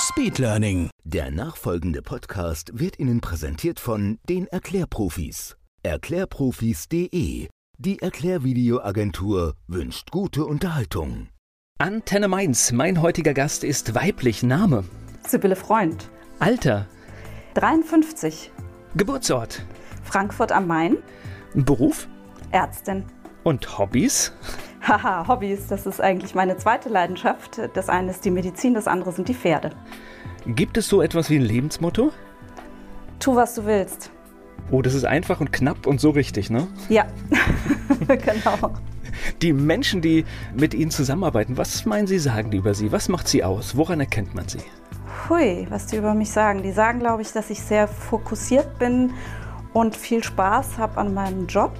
Speedlearning. Der nachfolgende Podcast wird Ihnen präsentiert von den Erklärprofis. Erklärprofis.de. Die Erklärvideoagentur wünscht gute Unterhaltung. Antenne Mainz, mein heutiger Gast ist weiblich. Name, Sibylle Freund, Alter, 53, Geburtsort, Frankfurt am Main, Beruf Ärztin. und Hobbys. Haha, Hobbys, das ist eigentlich meine zweite Leidenschaft. Das eine ist die Medizin, das andere sind die Pferde. Gibt es so etwas wie ein Lebensmotto? Tu, was du willst. Oh, das ist einfach und knapp und so richtig, ne? Ja, genau. Die Menschen, die mit Ihnen zusammenarbeiten, was meinen Sie, sagen die über Sie? Was macht Sie aus? Woran erkennt man Sie? Hui, was die über mich sagen. Die sagen, glaube ich, dass ich sehr fokussiert bin und viel Spaß habe an meinem Job,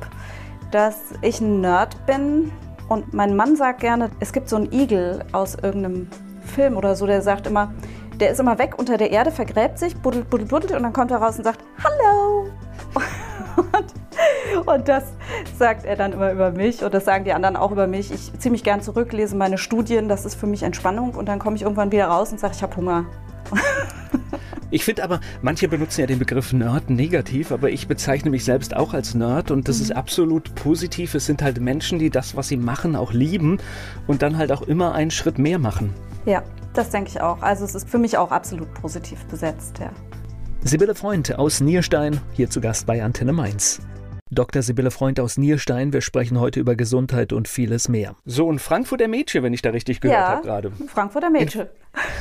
dass ich ein Nerd bin. Und mein Mann sagt gerne, es gibt so einen Igel aus irgendeinem Film oder so, der sagt immer, der ist immer weg unter der Erde, vergräbt sich, buddelt, buddelt, buddelt und dann kommt er raus und sagt, Hallo! Und, und das sagt er dann immer über mich und das sagen die anderen auch über mich. Ich ziehe mich gern zurück, lese meine Studien, das ist für mich Entspannung und dann komme ich irgendwann wieder raus und sage, ich habe Hunger. Ich finde aber, manche benutzen ja den Begriff Nerd negativ, aber ich bezeichne mich selbst auch als Nerd und das ist absolut positiv. Es sind halt Menschen, die das, was sie machen, auch lieben und dann halt auch immer einen Schritt mehr machen. Ja, das denke ich auch. Also es ist für mich auch absolut positiv besetzt, ja. Sibylle Freund aus Nierstein, hier zu Gast bei Antenne Mainz. Dr. Sibylle Freund aus Nierstein, wir sprechen heute über Gesundheit und vieles mehr. So, und Frankfurter Mädchen, wenn ich da richtig gehört ja, habe gerade. Frankfurter Mädchen.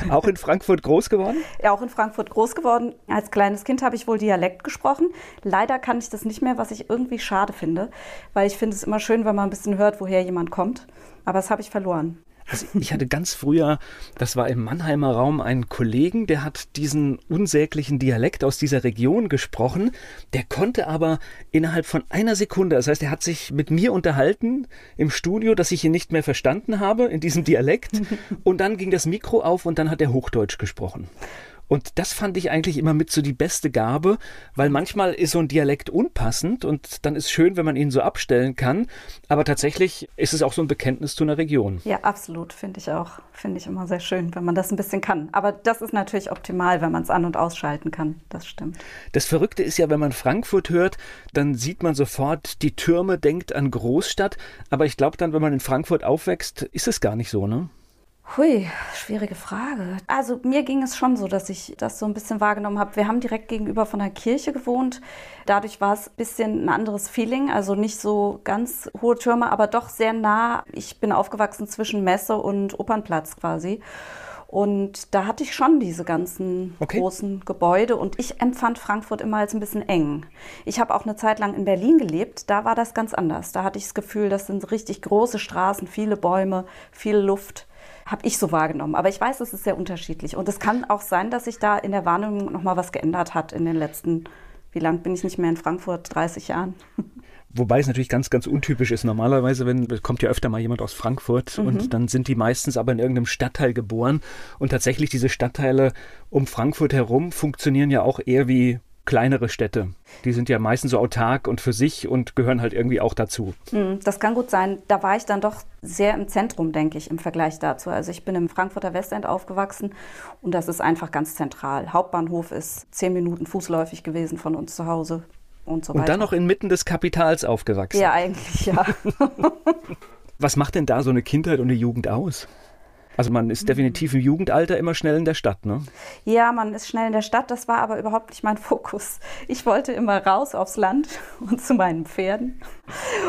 Auch in Frankfurt groß geworden? Ja, auch in Frankfurt groß geworden. Als kleines Kind habe ich wohl Dialekt gesprochen. Leider kann ich das nicht mehr, was ich irgendwie schade finde, weil ich finde es immer schön, wenn man ein bisschen hört, woher jemand kommt. Aber das habe ich verloren. Also ich hatte ganz früher, das war im Mannheimer Raum, einen Kollegen, der hat diesen unsäglichen Dialekt aus dieser Region gesprochen. Der konnte aber innerhalb von einer Sekunde, das heißt, er hat sich mit mir unterhalten im Studio, dass ich ihn nicht mehr verstanden habe in diesem Dialekt. Und dann ging das Mikro auf und dann hat er Hochdeutsch gesprochen. Und das fand ich eigentlich immer mit so die beste Gabe, weil manchmal ist so ein Dialekt unpassend und dann ist schön, wenn man ihn so abstellen kann. Aber tatsächlich ist es auch so ein Bekenntnis zu einer Region. Ja, absolut, finde ich auch. Finde ich immer sehr schön, wenn man das ein bisschen kann. Aber das ist natürlich optimal, wenn man es an- und ausschalten kann. Das stimmt. Das Verrückte ist ja, wenn man Frankfurt hört, dann sieht man sofort die Türme, denkt an Großstadt. Aber ich glaube dann, wenn man in Frankfurt aufwächst, ist es gar nicht so, ne? Hui, schwierige Frage. Also mir ging es schon so, dass ich das so ein bisschen wahrgenommen habe. Wir haben direkt gegenüber von der Kirche gewohnt. Dadurch war es ein bisschen ein anderes Feeling. Also nicht so ganz hohe Türme, aber doch sehr nah. Ich bin aufgewachsen zwischen Messe und Opernplatz quasi. Und da hatte ich schon diese ganzen Okay. großen Gebäude und ich empfand Frankfurt immer als ein bisschen eng. Ich habe auch eine Zeit lang in Berlin gelebt, da war das ganz anders. Da hatte ich das Gefühl, das sind richtig große Straßen, viele Bäume, viel Luft. Habe ich so wahrgenommen. Aber ich weiß, es ist sehr unterschiedlich. Und es kann auch sein, dass sich da in der Wahrnehmung nochmal was geändert hat in den letzten, wie lang bin ich nicht mehr in Frankfurt? 30 Jahren. Wobei es natürlich ganz, ganz untypisch ist. Normalerweise, wenn kommt ja öfter mal jemand aus Frankfurt und dann sind die meistens aber in irgendeinem Stadtteil geboren. Und tatsächlich diese Stadtteile um Frankfurt herum funktionieren ja auch eher wie kleinere Städte. Die sind ja meistens so autark und für sich und gehören halt irgendwie auch dazu. Hm, Das kann gut sein. Da war ich dann doch sehr im Zentrum, denke ich, im Vergleich dazu. Also ich bin im Frankfurter Westend aufgewachsen und das ist einfach ganz zentral. Hauptbahnhof ist zehn Minuten fußläufig gewesen von uns zu Hause und so Und weiter. dann noch inmitten des Kapitals aufgewachsen. Ja, eigentlich ja. Was macht denn da so eine Kindheit und eine Jugend aus? Also man ist definitiv im Jugendalter immer schnell in der Stadt, ne? Ja, man ist schnell in der Stadt, das war aber überhaupt nicht mein Fokus. Ich wollte immer raus aufs Land und zu meinen Pferden.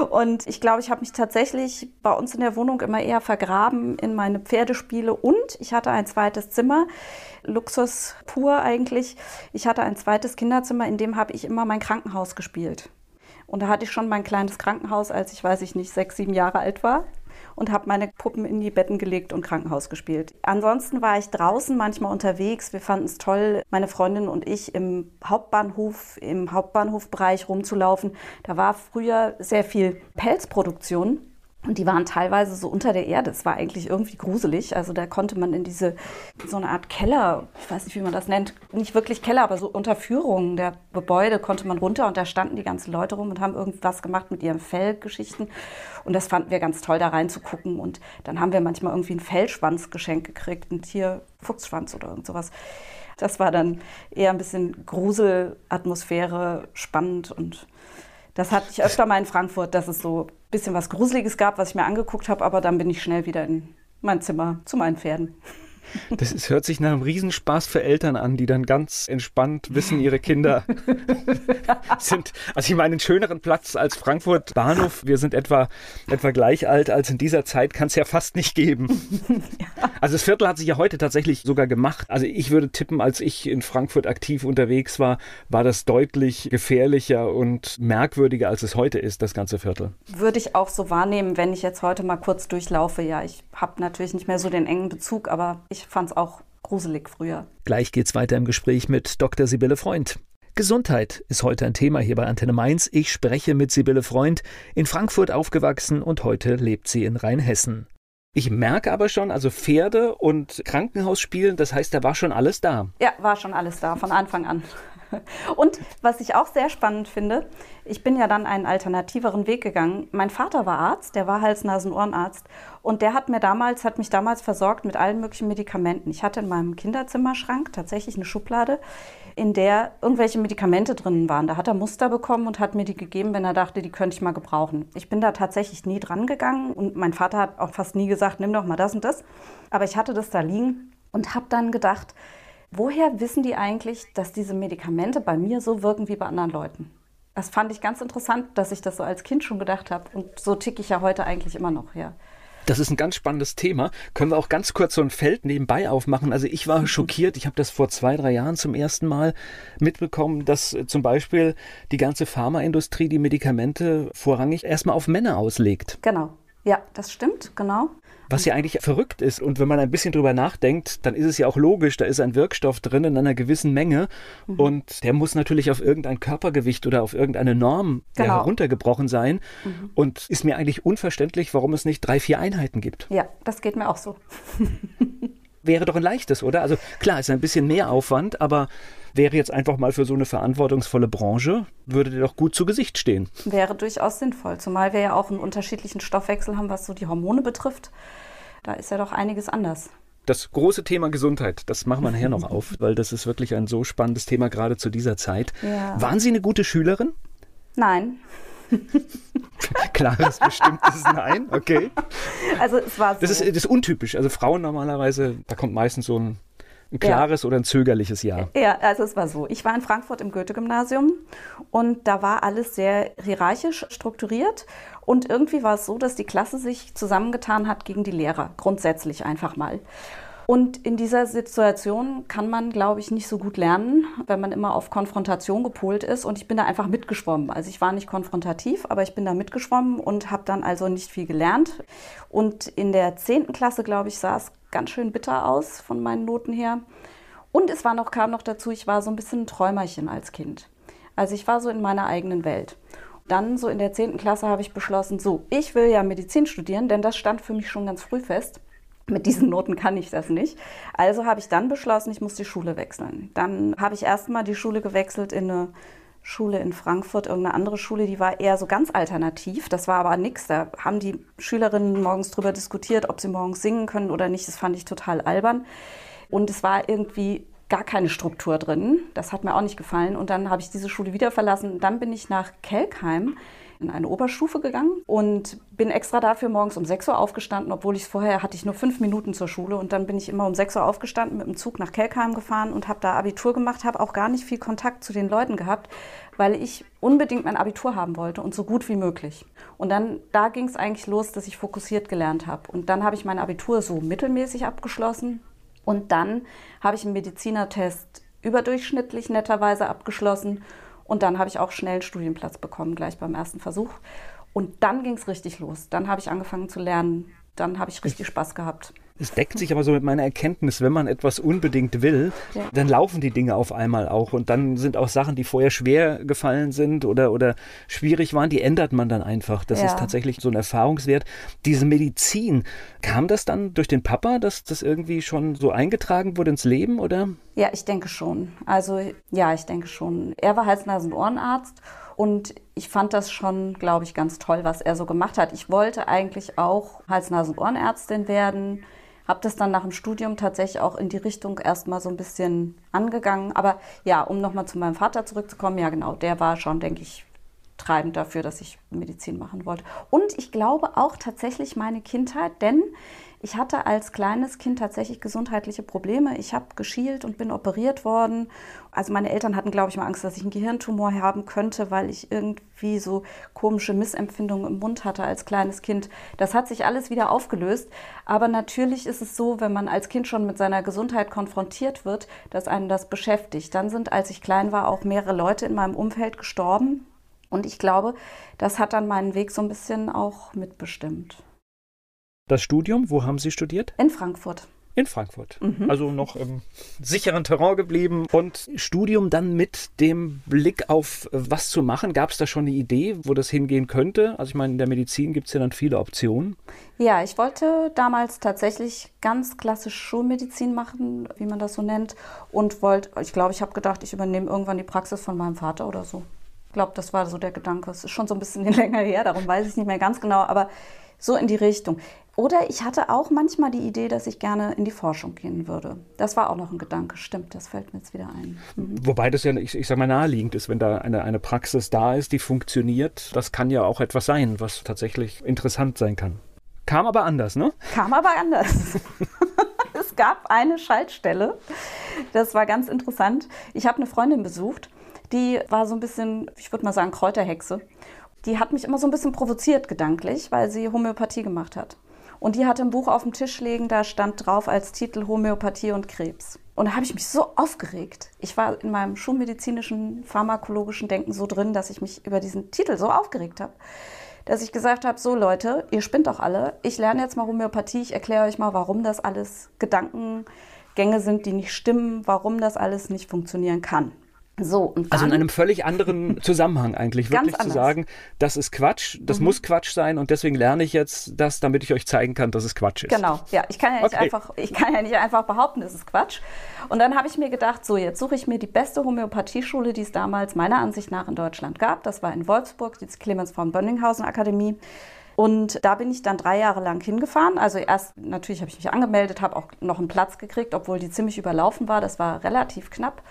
Und ich glaube, ich habe mich tatsächlich bei uns in der Wohnung immer eher vergraben in meine Pferdespiele und ich hatte ein zweites Zimmer. Luxus pur eigentlich. Ich hatte ein zweites Kinderzimmer, in dem habe ich immer mein Krankenhaus gespielt. Und da hatte ich schon mein kleines Krankenhaus, als ich, weiß ich nicht, sechs, sieben Jahre alt war. Und habe meine Puppen in die Betten gelegt und Krankenhaus gespielt. Ansonsten war ich draußen manchmal unterwegs. Wir fanden es toll, meine Freundin und ich im Hauptbahnhof, im Hauptbahnhofbereich rumzulaufen. Da war früher sehr viel Pelzproduktion. Und die waren teilweise so unter der Erde. Es war eigentlich irgendwie gruselig. Also da konnte man in diese, so eine Art Keller, ich weiß nicht, wie man das nennt, nicht wirklich Keller, aber so Unterführungen der Gebäude konnte man runter und da standen die ganzen Leute rum und haben irgendwas gemacht mit ihren Fellgeschichten. Und das fanden wir ganz toll, da reinzugucken. Und dann haben wir manchmal irgendwie einen Fellschwanz geschenkt gekriegt, ein Tier, Fuchsschwanz oder irgend sowas. Das war dann eher ein bisschen Gruselatmosphäre, spannend und das hatte ich öfter mal in Frankfurt, dass es so bisschen was Gruseliges gab, was ich mir angeguckt habe, aber dann bin ich schnell wieder in mein Zimmer zu meinen Pferden. Das ist, hört sich nach einem Riesenspaß für Eltern an, die dann ganz entspannt wissen, ihre Kinder sind. Also ich meine, einen schöneren Platz als Frankfurt Bahnhof. Wir sind etwa, etwa gleich alt als in dieser Zeit, kann es ja fast nicht geben. Also das Viertel hat sich ja heute tatsächlich sogar gemacht. Also ich würde tippen, als ich in Frankfurt aktiv unterwegs war, war das deutlich gefährlicher und merkwürdiger, als es heute ist, das ganze Viertel. Würde ich auch so wahrnehmen, wenn ich jetzt heute mal kurz durchlaufe. Ja, ich habe natürlich nicht mehr so den engen Bezug, aber ich fand es auch gruselig früher. Gleich geht's weiter im Gespräch mit Dr. Sibylle Freund. Gesundheit ist heute ein Thema hier bei Antenne Mainz. Ich spreche mit Sibylle Freund, in Frankfurt aufgewachsen und heute lebt sie in Rheinhessen. Ich merke aber schon, also Pferde und Krankenhaus spielen, das heißt, da war schon alles da. Ja, war schon alles da, von Anfang an. Und was ich auch sehr spannend finde, ich bin ja dann einen alternativeren Weg gegangen. Mein Vater war Arzt, der war Hals-Nasen-Ohrenarzt und der hat mir damals, hat mich damals versorgt mit allen möglichen Medikamenten. Ich hatte in meinem Kinderzimmerschrank tatsächlich eine Schublade, in der irgendwelche Medikamente drin waren. Da hat er Muster bekommen und hat mir die gegeben, wenn er dachte, die könnte ich mal gebrauchen. Ich bin da tatsächlich nie dran gegangen und mein Vater hat auch fast nie gesagt, nimm doch mal das und das. Aber ich hatte das da liegen und habe dann gedacht, Woher wissen die eigentlich, dass diese Medikamente bei mir so wirken wie bei anderen Leuten? Das fand ich ganz interessant, dass ich das so als Kind schon gedacht habe. Und so ticke ich ja heute eigentlich immer noch, ja. Das ist ein ganz spannendes Thema. Können wir auch ganz kurz so ein Feld nebenbei aufmachen? Also ich war schockiert. Ich habe das vor zwei, drei Jahren zum ersten Mal mitbekommen, dass äh, zum Beispiel die ganze Pharmaindustrie die Medikamente vorrangig erstmal auf Männer auslegt. Genau. Ja, das stimmt, genau. Was ja eigentlich verrückt ist. Und wenn man ein bisschen drüber nachdenkt, dann ist es ja auch logisch, da ist ein Wirkstoff drin in einer gewissen Menge mhm. und der muss natürlich auf irgendein Körpergewicht oder auf irgendeine Norm genau. heruntergebrochen sein. Mhm. Und ist mir eigentlich unverständlich, warum es nicht drei, vier Einheiten gibt. Ja, das geht mir auch so. Wäre doch ein leichtes, oder? Also klar, ist ein bisschen mehr Aufwand, aber wäre jetzt einfach mal für so eine verantwortungsvolle Branche, würde dir doch gut zu Gesicht stehen. Wäre durchaus sinnvoll, zumal wir ja auch einen unterschiedlichen Stoffwechsel haben, was so die Hormone betrifft. Da ist ja doch einiges anders. Das große Thema Gesundheit, das machen wir nachher noch auf, weil das ist wirklich ein so spannendes Thema gerade zu dieser Zeit. Ja. Waren Sie eine gute Schülerin? Nein. Klares, bestimmtes Nein, okay. Also es war so. Das ist, das ist untypisch. Also Frauen normalerweise, da kommt meistens so ein ein klares ja. oder ein zögerliches Ja? Ja, also es war so. Ich war in Frankfurt im Goethe-Gymnasium und da war alles sehr hierarchisch strukturiert. Und irgendwie war es so, dass die Klasse sich zusammengetan hat gegen die Lehrer, grundsätzlich einfach mal. Und in dieser Situation kann man, glaube ich, nicht so gut lernen, wenn man immer auf Konfrontation gepolt ist. Und ich bin da einfach mitgeschwommen. Also ich war nicht konfrontativ, aber ich bin da mitgeschwommen und habe dann also nicht viel gelernt. Und in der 10. Klasse, glaube ich, sah es ganz schön bitter aus von meinen Noten her. Und es war noch, kam noch dazu, ich war so ein bisschen ein Träumerchen als Kind. Also ich war so in meiner eigenen Welt. Dann so in der 10. Klasse habe ich beschlossen, so, ich will ja Medizin studieren, denn das stand für mich schon ganz früh fest. Mit diesen Noten kann ich das nicht. Also habe ich dann beschlossen, ich muss die Schule wechseln. Dann habe ich erstmal die Schule gewechselt in eine Schule in Frankfurt, irgendeine andere Schule, die war eher so ganz alternativ. Das war aber nichts. Da haben die Schülerinnen morgens drüber diskutiert, ob sie morgens singen können oder nicht. Das fand ich total albern. Und es war irgendwie gar keine Struktur drin. Das hat mir auch nicht gefallen. Und dann habe ich diese Schule wieder verlassen. Dann bin ich nach Kelkheim in eine Oberstufe gegangen und bin extra dafür morgens um 6 Uhr aufgestanden, obwohl ich vorher hatte ich nur fünf Minuten zur Schule und dann bin ich immer um 6 Uhr aufgestanden, mit dem Zug nach Kelkheim gefahren und habe da Abitur gemacht, habe auch gar nicht viel Kontakt zu den Leuten gehabt, weil ich unbedingt mein Abitur haben wollte und so gut wie möglich. Und dann da ging es eigentlich los, dass ich fokussiert gelernt habe und dann habe ich mein Abitur so mittelmäßig abgeschlossen und dann habe ich einen Medizinertest überdurchschnittlich netterweise abgeschlossen und dann habe ich auch schnell einen Studienplatz bekommen, gleich beim ersten Versuch. Und dann ging es richtig los. Dann habe ich angefangen zu lernen, dann habe ich richtig Spaß gehabt. Es deckt sich aber so mit meiner Erkenntnis, wenn man etwas unbedingt will, ja. dann laufen die Dinge auf einmal auch. Und dann sind auch Sachen, die vorher schwer gefallen sind oder, oder schwierig waren, die ändert man dann einfach. Das ja. ist tatsächlich so ein Erfahrungswert. Diese Medizin, kam das dann durch den Papa, dass das irgendwie schon so eingetragen wurde ins Leben, oder? Ja, ich denke schon. Also ja, ich denke schon. Er war Hals-Nasen-Ohrenarzt und ich fand das schon, glaube ich, ganz toll, was er so gemacht hat. Ich wollte eigentlich auch Hals-Nasen-Ohrenärztin werden habe das dann nach dem Studium tatsächlich auch in die Richtung erstmal so ein bisschen angegangen. Aber ja, um nochmal zu meinem Vater zurückzukommen, ja genau, der war schon, denke ich, treibend dafür, dass ich Medizin machen wollte. Und ich glaube auch tatsächlich meine Kindheit, denn ich hatte als kleines Kind tatsächlich gesundheitliche Probleme. Ich habe geschielt und bin operiert worden. Also meine Eltern hatten, glaube ich, mal Angst, dass ich einen Gehirntumor haben könnte, weil ich irgendwie so komische Missempfindungen im Mund hatte als kleines Kind. Das hat sich alles wieder aufgelöst. Aber natürlich ist es so, wenn man als Kind schon mit seiner Gesundheit konfrontiert wird, dass einen das beschäftigt. Dann sind, als ich klein war, auch mehrere Leute in meinem Umfeld gestorben. Und ich glaube, das hat dann meinen Weg so ein bisschen auch mitbestimmt. Das Studium, wo haben Sie studiert? In Frankfurt. In Frankfurt. Mhm. Also noch im sicheren Terrain geblieben. Und Studium dann mit dem Blick auf was zu machen. Gab es da schon eine Idee, wo das hingehen könnte? Also ich meine, in der Medizin gibt es ja dann viele Optionen. Ja, ich wollte damals tatsächlich ganz klassisch Schulmedizin machen, wie man das so nennt. Und wollte, ich glaube, ich habe gedacht, ich übernehme irgendwann die Praxis von meinem Vater oder so. Ich glaube, das war so der Gedanke. Es ist schon so ein bisschen länger her, darum weiß ich nicht mehr ganz genau, aber so in die Richtung. Oder ich hatte auch manchmal die Idee, dass ich gerne in die Forschung gehen würde. Das war auch noch ein Gedanke. Stimmt, das fällt mir jetzt wieder ein. Mhm. Wobei das ja, ich, ich sage mal, naheliegend ist, wenn da eine, eine Praxis da ist, die funktioniert. Das kann ja auch etwas sein, was tatsächlich interessant sein kann. Kam aber anders, ne? Kam aber anders. es gab eine Schaltstelle. Das war ganz interessant. Ich habe eine Freundin besucht, die war so ein bisschen, ich würde mal sagen, Kräuterhexe. Die hat mich immer so ein bisschen provoziert gedanklich, weil sie Homöopathie gemacht hat. Und die hatte ein Buch auf dem Tisch liegen, da stand drauf als Titel Homöopathie und Krebs. Und da habe ich mich so aufgeregt. Ich war in meinem schulmedizinischen, pharmakologischen Denken so drin, dass ich mich über diesen Titel so aufgeregt habe, dass ich gesagt habe, so Leute, ihr spinnt doch alle. Ich lerne jetzt mal Homöopathie, ich erkläre euch mal, warum das alles Gedankengänge sind, die nicht stimmen, warum das alles nicht funktionieren kann. So, also in einem völlig anderen Zusammenhang eigentlich, wirklich zu sagen, das ist Quatsch, das mhm. muss Quatsch sein und deswegen lerne ich jetzt das, damit ich euch zeigen kann, dass es Quatsch ist. Genau, ja, ich kann ja nicht, okay. einfach, ich kann ja nicht einfach behaupten, es ist Quatsch. Und dann habe ich mir gedacht, so, jetzt suche ich mir die beste Homöopathieschule, die es damals meiner Ansicht nach in Deutschland gab. Das war in Wolfsburg, die Clemens von Bönninghausen Akademie. Und da bin ich dann drei Jahre lang hingefahren. Also erst natürlich habe ich mich angemeldet, habe auch noch einen Platz gekriegt, obwohl die ziemlich überlaufen war. Das war relativ knapp.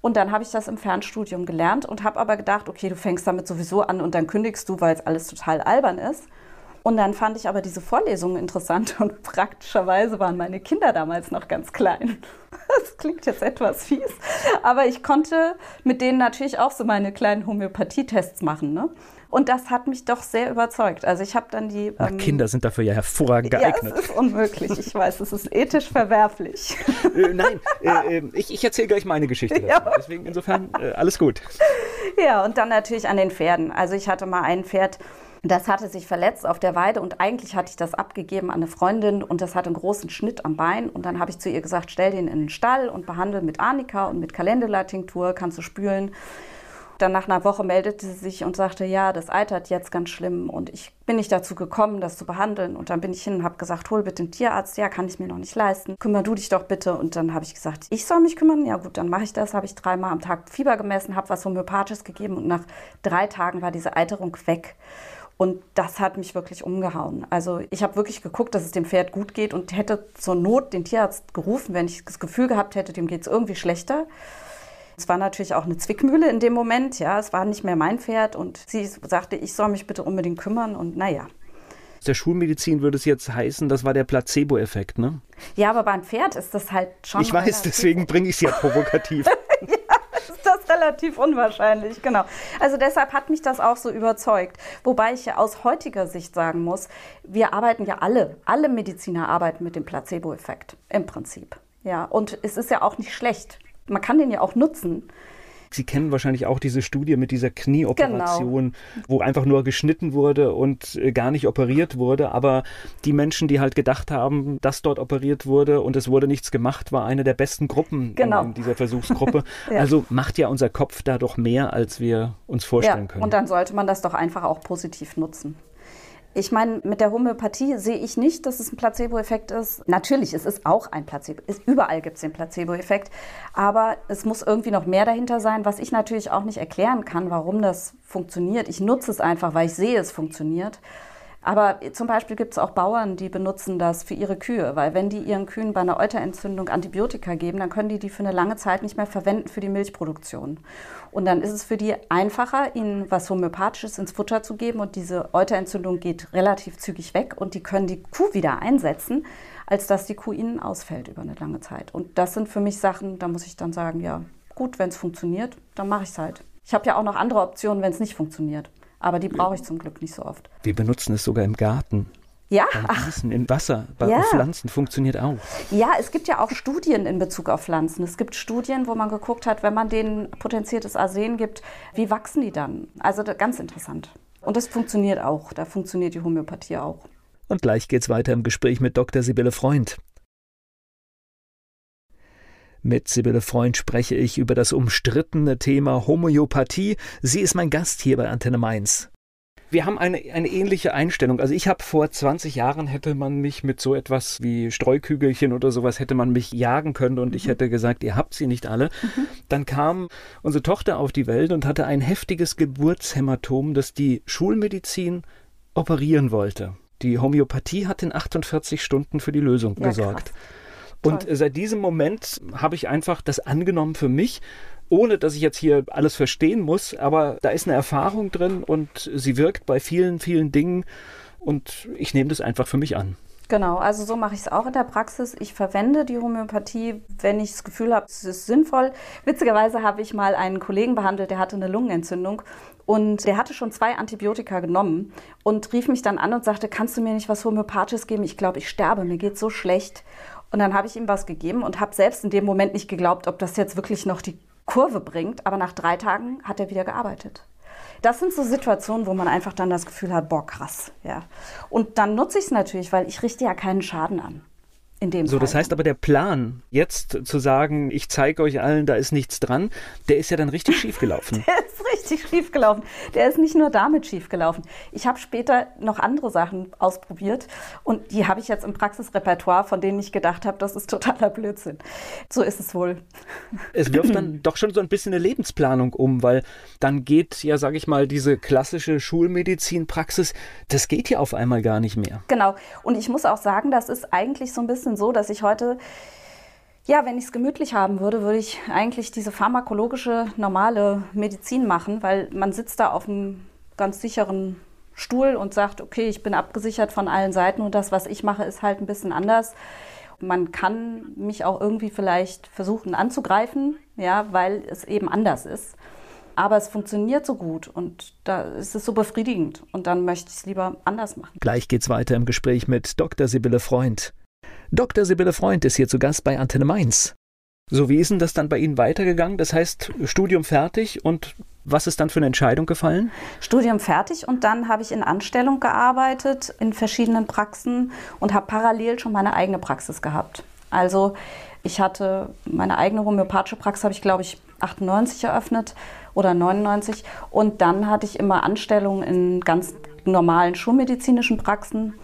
Und dann habe ich das im Fernstudium gelernt und habe aber gedacht, okay, du fängst damit sowieso an und dann kündigst du, weil es alles total albern ist. Und dann fand ich aber diese Vorlesungen interessant und praktischerweise waren meine Kinder damals noch ganz klein. Das klingt jetzt etwas fies, aber ich konnte mit denen natürlich auch so meine kleinen Homöopathietests machen. Ne? Und das hat mich doch sehr überzeugt. Also ich habe dann die. Na, ähm, Kinder sind dafür ja hervorragend geeignet. Ja, es ist unmöglich. Ich weiß, es ist ethisch verwerflich. Äh, nein, äh, äh, ich, ich erzähle gleich meine Geschichte. Ja. Deswegen insofern äh, alles gut. Ja, und dann natürlich an den Pferden. Also ich hatte mal ein Pferd. Das hatte sich verletzt auf der Weide und eigentlich hatte ich das abgegeben an eine Freundin und das hatte einen großen Schnitt am Bein. Und dann habe ich zu ihr gesagt, stell den in den Stall und behandle mit Arnika und mit Calendula-Tinktur, kannst du spülen. Dann nach einer Woche meldete sie sich und sagte, ja, das eitert jetzt ganz schlimm und ich bin nicht dazu gekommen, das zu behandeln. Und dann bin ich hin und habe gesagt, hol bitte den Tierarzt. Ja, kann ich mir noch nicht leisten. Kümmer du dich doch bitte. Und dann habe ich gesagt, ich soll mich kümmern. Ja gut, dann mache ich das. Habe ich dreimal am Tag Fieber gemessen, habe was Homöopathisches gegeben und nach drei Tagen war diese Eiterung weg. Und das hat mich wirklich umgehauen. Also ich habe wirklich geguckt, dass es dem Pferd gut geht und hätte zur Not den Tierarzt gerufen, wenn ich das Gefühl gehabt hätte, dem geht es irgendwie schlechter. Es war natürlich auch eine Zwickmühle in dem Moment, ja. Es war nicht mehr mein Pferd und sie sagte, ich soll mich bitte unbedingt kümmern und naja. Der Schulmedizin würde es jetzt heißen, das war der Placebo-Effekt, ne? Ja, aber beim Pferd ist das halt schon. Ich weiß, deswegen bringe ich es ja provokativ. ja, ist das relativ unwahrscheinlich, genau. Also deshalb hat mich das auch so überzeugt. Wobei ich ja aus heutiger Sicht sagen muss, wir arbeiten ja alle, alle Mediziner arbeiten mit dem Placebo-Effekt im Prinzip. Ja, und es ist ja auch nicht schlecht man kann den ja auch nutzen. Sie kennen wahrscheinlich auch diese Studie mit dieser Knieoperation, genau. wo einfach nur geschnitten wurde und äh, gar nicht operiert wurde. Aber die Menschen, die halt gedacht haben, dass dort operiert wurde und es wurde nichts gemacht, war eine der besten Gruppen genau. in, in, dieser Versuchsgruppe. ja. Also macht ja unser Kopf da doch mehr, als wir uns vorstellen ja, können. Und dann sollte man das doch einfach auch positiv nutzen. Ich meine, mit der Homöopathie sehe ich nicht, dass es ein Placebo-Effekt ist. Natürlich, es ist auch ein Placebo. Ist, überall gibt es den Placebo-Effekt. Aber es muss irgendwie noch mehr dahinter sein, was ich natürlich auch nicht erklären kann, warum das funktioniert. Ich nutze es einfach, weil ich sehe, es funktioniert. Aber zum Beispiel gibt es auch Bauern, die benutzen das für ihre Kühe, weil wenn die ihren Kühen bei einer Euterentzündung Antibiotika geben, dann können die die für eine lange Zeit nicht mehr verwenden für die Milchproduktion. Und dann ist es für die einfacher, ihnen was Homöopathisches ins Futter zu geben und diese Euterentzündung geht relativ zügig weg und die können die Kuh wieder einsetzen, als dass die Kuh ihnen ausfällt über eine lange Zeit. Und das sind für mich Sachen, da muss ich dann sagen, ja, gut, wenn es funktioniert, dann mache ich es halt. Ich habe ja auch noch andere Optionen, wenn es nicht funktioniert. Aber die brauche ich zum Glück nicht so oft. Wir benutzen es sogar im Garten. Ja. Beim Gießen in Wasser, bei ja. Pflanzen funktioniert auch. Ja, es gibt ja auch Studien in Bezug auf Pflanzen. Es gibt Studien, wo man geguckt hat, wenn man denen potenziertes Arsen gibt, wie wachsen die dann? Also ganz interessant. Und das funktioniert auch. Da funktioniert die Homöopathie auch. Und gleich geht's weiter im Gespräch mit Dr. Sibylle Freund. Mit Sibylle Freund spreche ich über das umstrittene Thema Homöopathie. Sie ist mein Gast hier bei Antenne Mainz. Wir haben eine, eine ähnliche Einstellung. Also ich habe vor 20 Jahren hätte man mich mit so etwas wie Streukügelchen oder sowas hätte man mich jagen können und mhm. ich hätte gesagt, ihr habt sie nicht alle. Mhm. Dann kam unsere Tochter auf die Welt und hatte ein heftiges Geburtshämatom, das die Schulmedizin operieren wollte. Die Homöopathie hat in 48 Stunden für die Lösung ja, gesorgt. Krass. Und Toll. seit diesem Moment habe ich einfach das angenommen für mich, ohne dass ich jetzt hier alles verstehen muss, aber da ist eine Erfahrung drin und sie wirkt bei vielen, vielen Dingen und ich nehme das einfach für mich an. Genau, also so mache ich es auch in der Praxis. Ich verwende die Homöopathie, wenn ich das Gefühl habe, es ist sinnvoll. Witzigerweise habe ich mal einen Kollegen behandelt, der hatte eine Lungenentzündung und der hatte schon zwei Antibiotika genommen und rief mich dann an und sagte, kannst du mir nicht was Homöopathisches geben? Ich glaube, ich sterbe, mir geht so schlecht. Und dann habe ich ihm was gegeben und habe selbst in dem Moment nicht geglaubt, ob das jetzt wirklich noch die Kurve bringt. Aber nach drei Tagen hat er wieder gearbeitet. Das sind so Situationen, wo man einfach dann das Gefühl hat, boah, krass. Ja. Und dann nutze ich es natürlich, weil ich richte ja keinen Schaden an in dem so, Fall. das heißt aber der Plan, jetzt zu sagen, ich zeige euch allen, da ist nichts dran, der ist ja dann richtig schief gelaufen. der ist richtig schief gelaufen. Der ist nicht nur damit schief gelaufen. Ich habe später noch andere Sachen ausprobiert und die habe ich jetzt im Praxisrepertoire, von denen ich gedacht habe, das ist totaler Blödsinn. So ist es wohl. Es wirft dann doch schon so ein bisschen eine Lebensplanung um, weil dann geht ja, sage ich mal, diese klassische Schulmedizinpraxis, das geht ja auf einmal gar nicht mehr. Genau. Und ich muss auch sagen, das ist eigentlich so ein bisschen so, dass ich heute, ja, wenn ich es gemütlich haben würde, würde ich eigentlich diese pharmakologische normale Medizin machen, weil man sitzt da auf einem ganz sicheren Stuhl und sagt, okay, ich bin abgesichert von allen Seiten und das, was ich mache, ist halt ein bisschen anders. Man kann mich auch irgendwie vielleicht versuchen anzugreifen, ja, weil es eben anders ist. Aber es funktioniert so gut und da ist es so befriedigend und dann möchte ich es lieber anders machen. Gleich geht's weiter im Gespräch mit Dr. Sibylle Freund. Dr. Sibylle Freund ist hier zu Gast bei Antenne Mainz. So, wie ist denn das dann bei Ihnen weitergegangen? Das heißt, Studium fertig und was ist dann für eine Entscheidung gefallen? Studium fertig und dann habe ich in Anstellung gearbeitet in verschiedenen Praxen und habe parallel schon meine eigene Praxis gehabt. Also ich hatte meine eigene homöopathische Praxis, habe ich glaube ich 98 eröffnet oder 99 und dann hatte ich immer Anstellungen in ganz normalen schulmedizinischen Praxen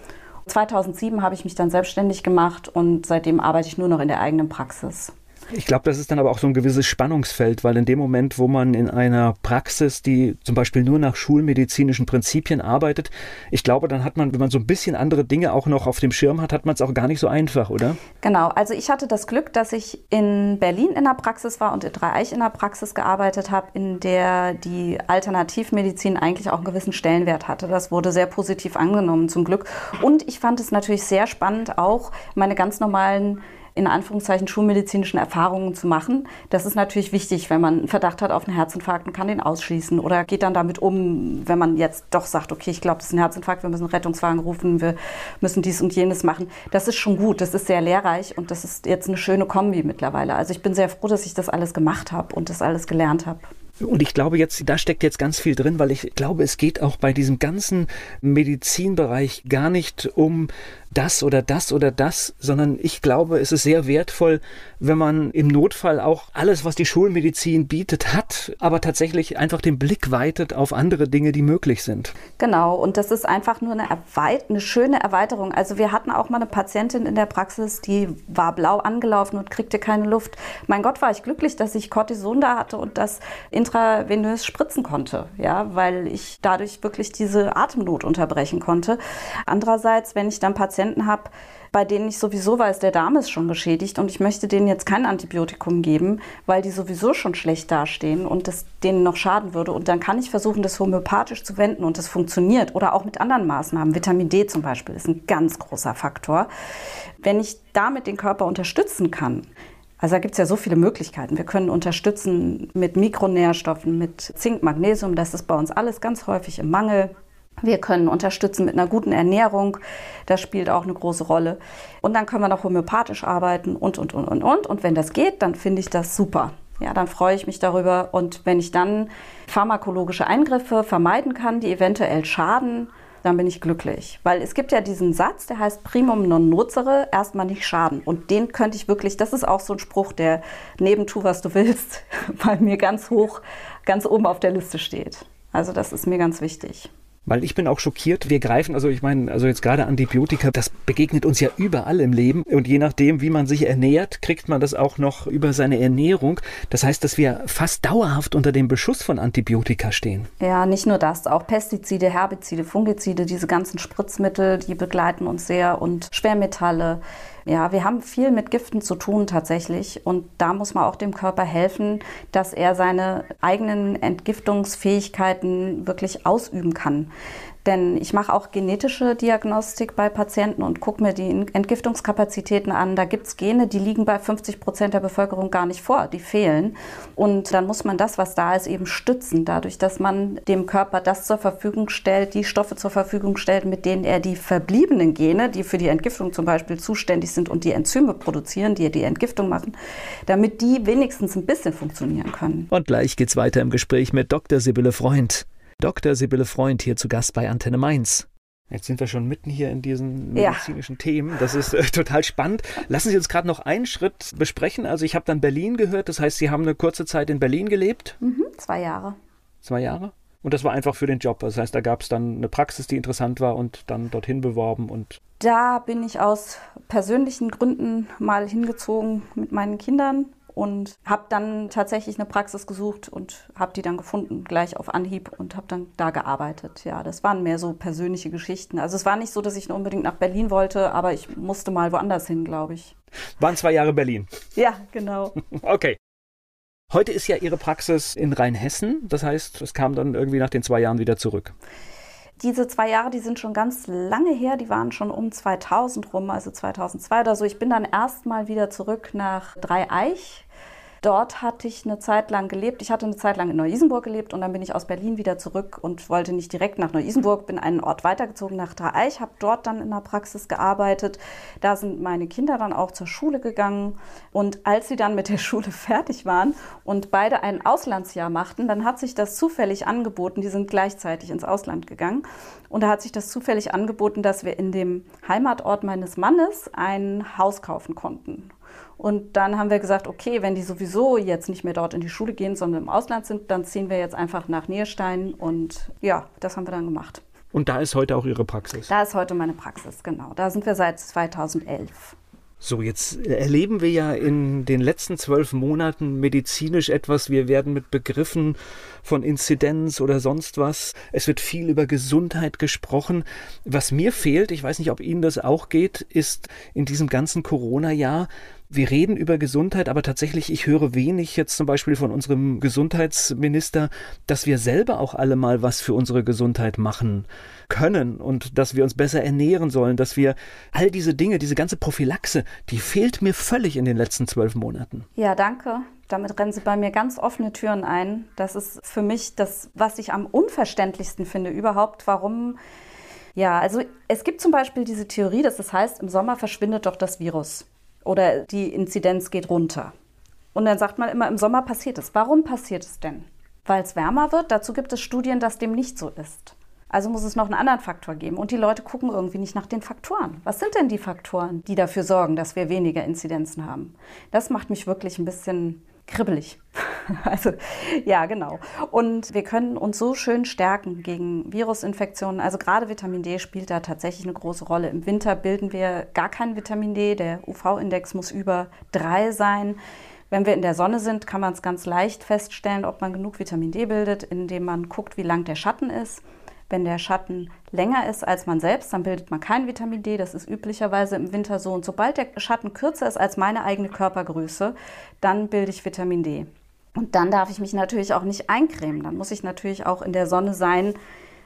2007 habe ich mich dann selbstständig gemacht und seitdem arbeite ich nur noch in der eigenen Praxis. Ich glaube, das ist dann aber auch so ein gewisses Spannungsfeld, weil in dem Moment, wo man in einer Praxis, die zum Beispiel nur nach schulmedizinischen Prinzipien arbeitet, ich glaube, dann hat man, wenn man so ein bisschen andere Dinge auch noch auf dem Schirm hat, hat man es auch gar nicht so einfach, oder? Genau, also ich hatte das Glück, dass ich in Berlin in der Praxis war und in Dreieich in der Praxis gearbeitet habe, in der die Alternativmedizin eigentlich auch einen gewissen Stellenwert hatte. Das wurde sehr positiv angenommen zum Glück. Und ich fand es natürlich sehr spannend, auch meine ganz normalen in Anführungszeichen schulmedizinischen Erfahrungen zu machen. Das ist natürlich wichtig, wenn man einen Verdacht hat auf einen Herzinfarkt und kann den ausschließen oder geht dann damit um, wenn man jetzt doch sagt, okay, ich glaube, das ist ein Herzinfarkt, wir müssen einen Rettungswagen rufen, wir müssen dies und jenes machen. Das ist schon gut, das ist sehr lehrreich und das ist jetzt eine schöne Kombi mittlerweile. Also ich bin sehr froh, dass ich das alles gemacht habe und das alles gelernt habe. Und ich glaube jetzt, da steckt jetzt ganz viel drin, weil ich glaube, es geht auch bei diesem ganzen Medizinbereich gar nicht um das oder das oder das, sondern ich glaube, es ist sehr wertvoll, wenn man im Notfall auch alles, was die Schulmedizin bietet, hat, aber tatsächlich einfach den Blick weitet auf andere Dinge, die möglich sind. Genau, und das ist einfach nur eine, Erweit eine schöne Erweiterung. Also wir hatten auch mal eine Patientin in der Praxis, die war blau angelaufen und kriegte keine Luft. Mein Gott, war ich glücklich, dass ich Cortison da hatte und das intravenös spritzen konnte, ja, weil ich dadurch wirklich diese Atemnot unterbrechen konnte. Andererseits, wenn ich dann Patienten habe, bei denen ich sowieso weiß, der Darm ist schon geschädigt und ich möchte denen jetzt kein Antibiotikum geben, weil die sowieso schon schlecht dastehen und das denen noch schaden würde. Und dann kann ich versuchen, das homöopathisch zu wenden und das funktioniert. Oder auch mit anderen Maßnahmen. Vitamin D zum Beispiel ist ein ganz großer Faktor. Wenn ich damit den Körper unterstützen kann, also da gibt es ja so viele Möglichkeiten. Wir können unterstützen mit Mikronährstoffen, mit Zink, Magnesium. Das ist bei uns alles ganz häufig im Mangel. Wir können unterstützen mit einer guten Ernährung. Das spielt auch eine große Rolle. Und dann können wir noch homöopathisch arbeiten und, und, und, und, und. Und wenn das geht, dann finde ich das super. Ja, dann freue ich mich darüber. Und wenn ich dann pharmakologische Eingriffe vermeiden kann, die eventuell schaden, dann bin ich glücklich. Weil es gibt ja diesen Satz, der heißt primum non nocere, erstmal nicht schaden. Und den könnte ich wirklich, das ist auch so ein Spruch, der neben tu, was du willst, bei mir ganz hoch, ganz oben auf der Liste steht. Also das ist mir ganz wichtig. Weil ich bin auch schockiert. Wir greifen, also ich meine, also jetzt gerade Antibiotika, das begegnet uns ja überall im Leben. Und je nachdem, wie man sich ernährt, kriegt man das auch noch über seine Ernährung. Das heißt, dass wir fast dauerhaft unter dem Beschuss von Antibiotika stehen. Ja, nicht nur das, auch Pestizide, Herbizide, Fungizide, diese ganzen Spritzmittel, die begleiten uns sehr und Schwermetalle. Ja, wir haben viel mit Giften zu tun tatsächlich und da muss man auch dem Körper helfen, dass er seine eigenen Entgiftungsfähigkeiten wirklich ausüben kann. Denn ich mache auch genetische Diagnostik bei Patienten und gucke mir die Entgiftungskapazitäten an. Da gibt es Gene, die liegen bei 50 Prozent der Bevölkerung gar nicht vor, die fehlen. Und dann muss man das, was da ist, eben stützen, dadurch, dass man dem Körper das zur Verfügung stellt, die Stoffe zur Verfügung stellt, mit denen er die verbliebenen Gene, die für die Entgiftung zum Beispiel zuständig sind und die Enzyme produzieren, die die Entgiftung machen, damit die wenigstens ein bisschen funktionieren können. Und gleich geht's weiter im Gespräch mit Dr. Sibylle Freund. Dr. Sibylle Freund hier zu Gast bei Antenne Mainz. Jetzt sind wir schon mitten hier in diesen medizinischen ja. Themen. Das ist äh, total spannend. Lassen Sie uns gerade noch einen Schritt besprechen. Also ich habe dann Berlin gehört. Das heißt, Sie haben eine kurze Zeit in Berlin gelebt? Mhm, zwei Jahre. Zwei Jahre? Und das war einfach für den Job. Das heißt, da gab es dann eine Praxis, die interessant war und dann dorthin beworben und. Da bin ich aus persönlichen Gründen mal hingezogen mit meinen Kindern und habe dann tatsächlich eine Praxis gesucht und habe die dann gefunden, gleich auf Anhieb und habe dann da gearbeitet. Ja, das waren mehr so persönliche Geschichten. Also es war nicht so, dass ich unbedingt nach Berlin wollte, aber ich musste mal woanders hin, glaube ich. Waren zwei Jahre Berlin. Ja, genau. okay. Heute ist ja Ihre Praxis in Rheinhessen. Das heißt, es kam dann irgendwie nach den zwei Jahren wieder zurück. Diese zwei Jahre, die sind schon ganz lange her, die waren schon um 2000 rum, also 2002 oder so. Ich bin dann erstmal wieder zurück nach Dreieich Dort hatte ich eine Zeit lang gelebt. Ich hatte eine Zeit lang in Neu-Isenburg gelebt und dann bin ich aus Berlin wieder zurück und wollte nicht direkt nach Neu-Isenburg, bin einen Ort weitergezogen nach Dreieich, habe dort dann in der Praxis gearbeitet. Da sind meine Kinder dann auch zur Schule gegangen und als sie dann mit der Schule fertig waren und beide ein Auslandsjahr machten, dann hat sich das zufällig angeboten, die sind gleichzeitig ins Ausland gegangen und da hat sich das zufällig angeboten, dass wir in dem Heimatort meines Mannes ein Haus kaufen konnten. Und dann haben wir gesagt, okay, wenn die sowieso jetzt nicht mehr dort in die Schule gehen, sondern im Ausland sind, dann ziehen wir jetzt einfach nach Nierstein. Und ja, das haben wir dann gemacht. Und da ist heute auch Ihre Praxis? Da ist heute meine Praxis, genau. Da sind wir seit 2011. So, jetzt erleben wir ja in den letzten zwölf Monaten medizinisch etwas. Wir werden mit Begriffen von Inzidenz oder sonst was. Es wird viel über Gesundheit gesprochen. Was mir fehlt, ich weiß nicht, ob Ihnen das auch geht, ist in diesem ganzen Corona-Jahr wir reden über Gesundheit, aber tatsächlich, ich höre wenig jetzt zum Beispiel von unserem Gesundheitsminister, dass wir selber auch alle mal was für unsere Gesundheit machen können und dass wir uns besser ernähren sollen, dass wir all diese Dinge, diese ganze Prophylaxe, die fehlt mir völlig in den letzten zwölf Monaten. Ja, danke. Damit rennen Sie bei mir ganz offene Türen ein. Das ist für mich das, was ich am unverständlichsten finde überhaupt, warum. Ja, also es gibt zum Beispiel diese Theorie, dass es heißt, im Sommer verschwindet doch das Virus oder die Inzidenz geht runter. Und dann sagt man immer, im Sommer passiert es. Warum passiert es denn? Weil es wärmer wird. Dazu gibt es Studien, dass dem nicht so ist. Also muss es noch einen anderen Faktor geben. Und die Leute gucken irgendwie nicht nach den Faktoren. Was sind denn die Faktoren, die dafür sorgen, dass wir weniger Inzidenzen haben? Das macht mich wirklich ein bisschen kribbelig. Also ja, genau. Und wir können uns so schön stärken gegen Virusinfektionen. Also gerade Vitamin D spielt da tatsächlich eine große Rolle. Im Winter bilden wir gar kein Vitamin D. Der UV-Index muss über drei sein. Wenn wir in der Sonne sind, kann man es ganz leicht feststellen, ob man genug Vitamin D bildet, indem man guckt, wie lang der Schatten ist. Wenn der Schatten länger ist als man selbst, dann bildet man kein Vitamin D. Das ist üblicherweise im Winter so. Und sobald der Schatten kürzer ist als meine eigene Körpergröße, dann bilde ich Vitamin D. Und dann darf ich mich natürlich auch nicht eincremen. Dann muss ich natürlich auch in der Sonne sein,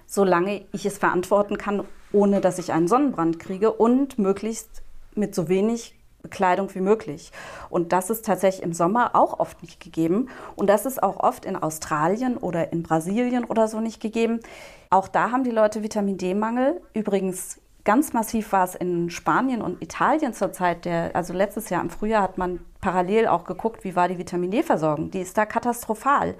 solange ich es verantworten kann, ohne dass ich einen Sonnenbrand kriege und möglichst mit so wenig Bekleidung wie möglich. Und das ist tatsächlich im Sommer auch oft nicht gegeben. Und das ist auch oft in Australien oder in Brasilien oder so nicht gegeben. Auch da haben die Leute Vitamin D-Mangel. Übrigens ganz massiv war es in Spanien und Italien zur Zeit der, also letztes Jahr im Frühjahr hat man parallel auch geguckt, wie war die Vitamin D-Versorgung. Die ist da katastrophal.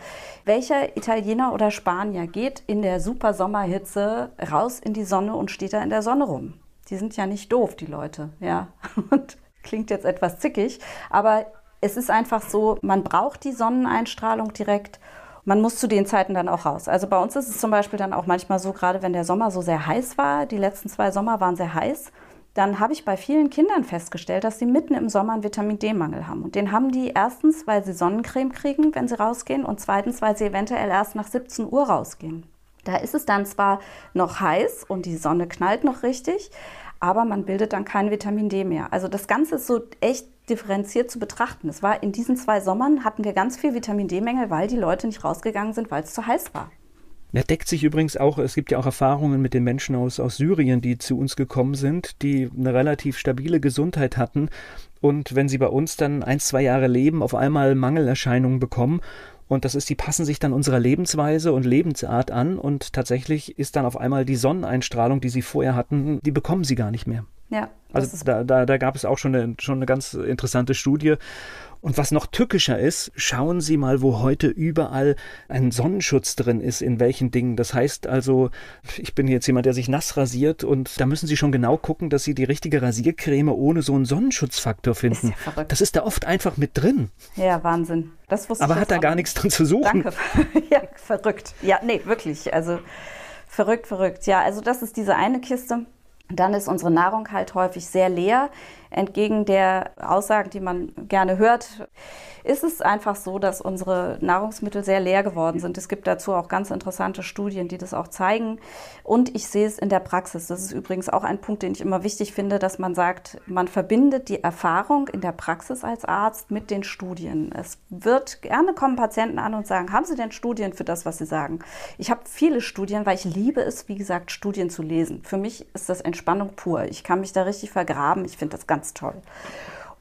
Welcher Italiener oder Spanier geht in der super Sommerhitze raus in die Sonne und steht da in der Sonne rum? Die sind ja nicht doof, die Leute, ja. Und Klingt jetzt etwas zickig, aber es ist einfach so, man braucht die Sonneneinstrahlung direkt. Man muss zu den Zeiten dann auch raus. Also bei uns ist es zum Beispiel dann auch manchmal so, gerade wenn der Sommer so sehr heiß war, die letzten zwei Sommer waren sehr heiß, dann habe ich bei vielen Kindern festgestellt, dass sie mitten im Sommer einen Vitamin D-Mangel haben. Und den haben die erstens, weil sie Sonnencreme kriegen, wenn sie rausgehen, und zweitens, weil sie eventuell erst nach 17 Uhr rausgehen. Da ist es dann zwar noch heiß und die Sonne knallt noch richtig, aber man bildet dann kein Vitamin D mehr. Also das Ganze ist so echt differenziert zu betrachten. Es war in diesen zwei Sommern hatten wir ganz viel Vitamin D-Mängel, weil die Leute nicht rausgegangen sind, weil es zu heiß war. Er deckt sich übrigens auch, es gibt ja auch Erfahrungen mit den Menschen aus, aus Syrien, die zu uns gekommen sind, die eine relativ stabile Gesundheit hatten und wenn sie bei uns dann ein, zwei Jahre leben, auf einmal Mangelerscheinungen bekommen und das ist, die passen sich dann unserer Lebensweise und Lebensart an und tatsächlich ist dann auf einmal die Sonneneinstrahlung, die sie vorher hatten, die bekommen sie gar nicht mehr. Ja. Also da, da, da gab es auch schon eine, schon eine ganz interessante Studie. Und was noch tückischer ist, schauen Sie mal, wo heute überall ein Sonnenschutz drin ist, in welchen Dingen. Das heißt also, ich bin jetzt jemand, der sich nass rasiert und da müssen Sie schon genau gucken, dass Sie die richtige Rasiercreme ohne so einen Sonnenschutzfaktor finden. Ist ja verrückt. Das ist da oft einfach mit drin. Ja, Wahnsinn. Das wusste Aber hat da gar nichts drin zu suchen. Danke. ja, verrückt. Ja, nee, wirklich. Also verrückt, verrückt. Ja, also das ist diese eine Kiste. Dann ist unsere Nahrung halt häufig sehr leer entgegen der Aussagen, die man gerne hört, ist es einfach so, dass unsere Nahrungsmittel sehr leer geworden sind. Es gibt dazu auch ganz interessante Studien, die das auch zeigen. Und ich sehe es in der Praxis. Das ist übrigens auch ein Punkt, den ich immer wichtig finde, dass man sagt, man verbindet die Erfahrung in der Praxis als Arzt mit den Studien. Es wird gerne kommen Patienten an und sagen, haben Sie denn Studien für das, was Sie sagen? Ich habe viele Studien, weil ich liebe es, wie gesagt, Studien zu lesen. Für mich ist das Entspannung pur. Ich kann mich da richtig vergraben. Ich finde das ganz toll.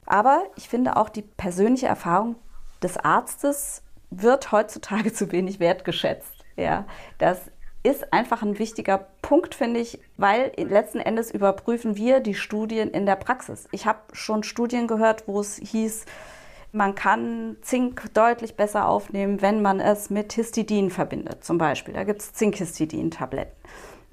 Aber ich finde auch die persönliche Erfahrung des Arztes wird heutzutage zu wenig wertgeschätzt. Ja, das ist einfach ein wichtiger Punkt, finde ich, weil letzten Endes überprüfen wir die Studien in der Praxis. Ich habe schon Studien gehört, wo es hieß, man kann Zink deutlich besser aufnehmen, wenn man es mit Histidin verbindet, zum Beispiel. Da gibt es Zinkhistidin-Tabletten.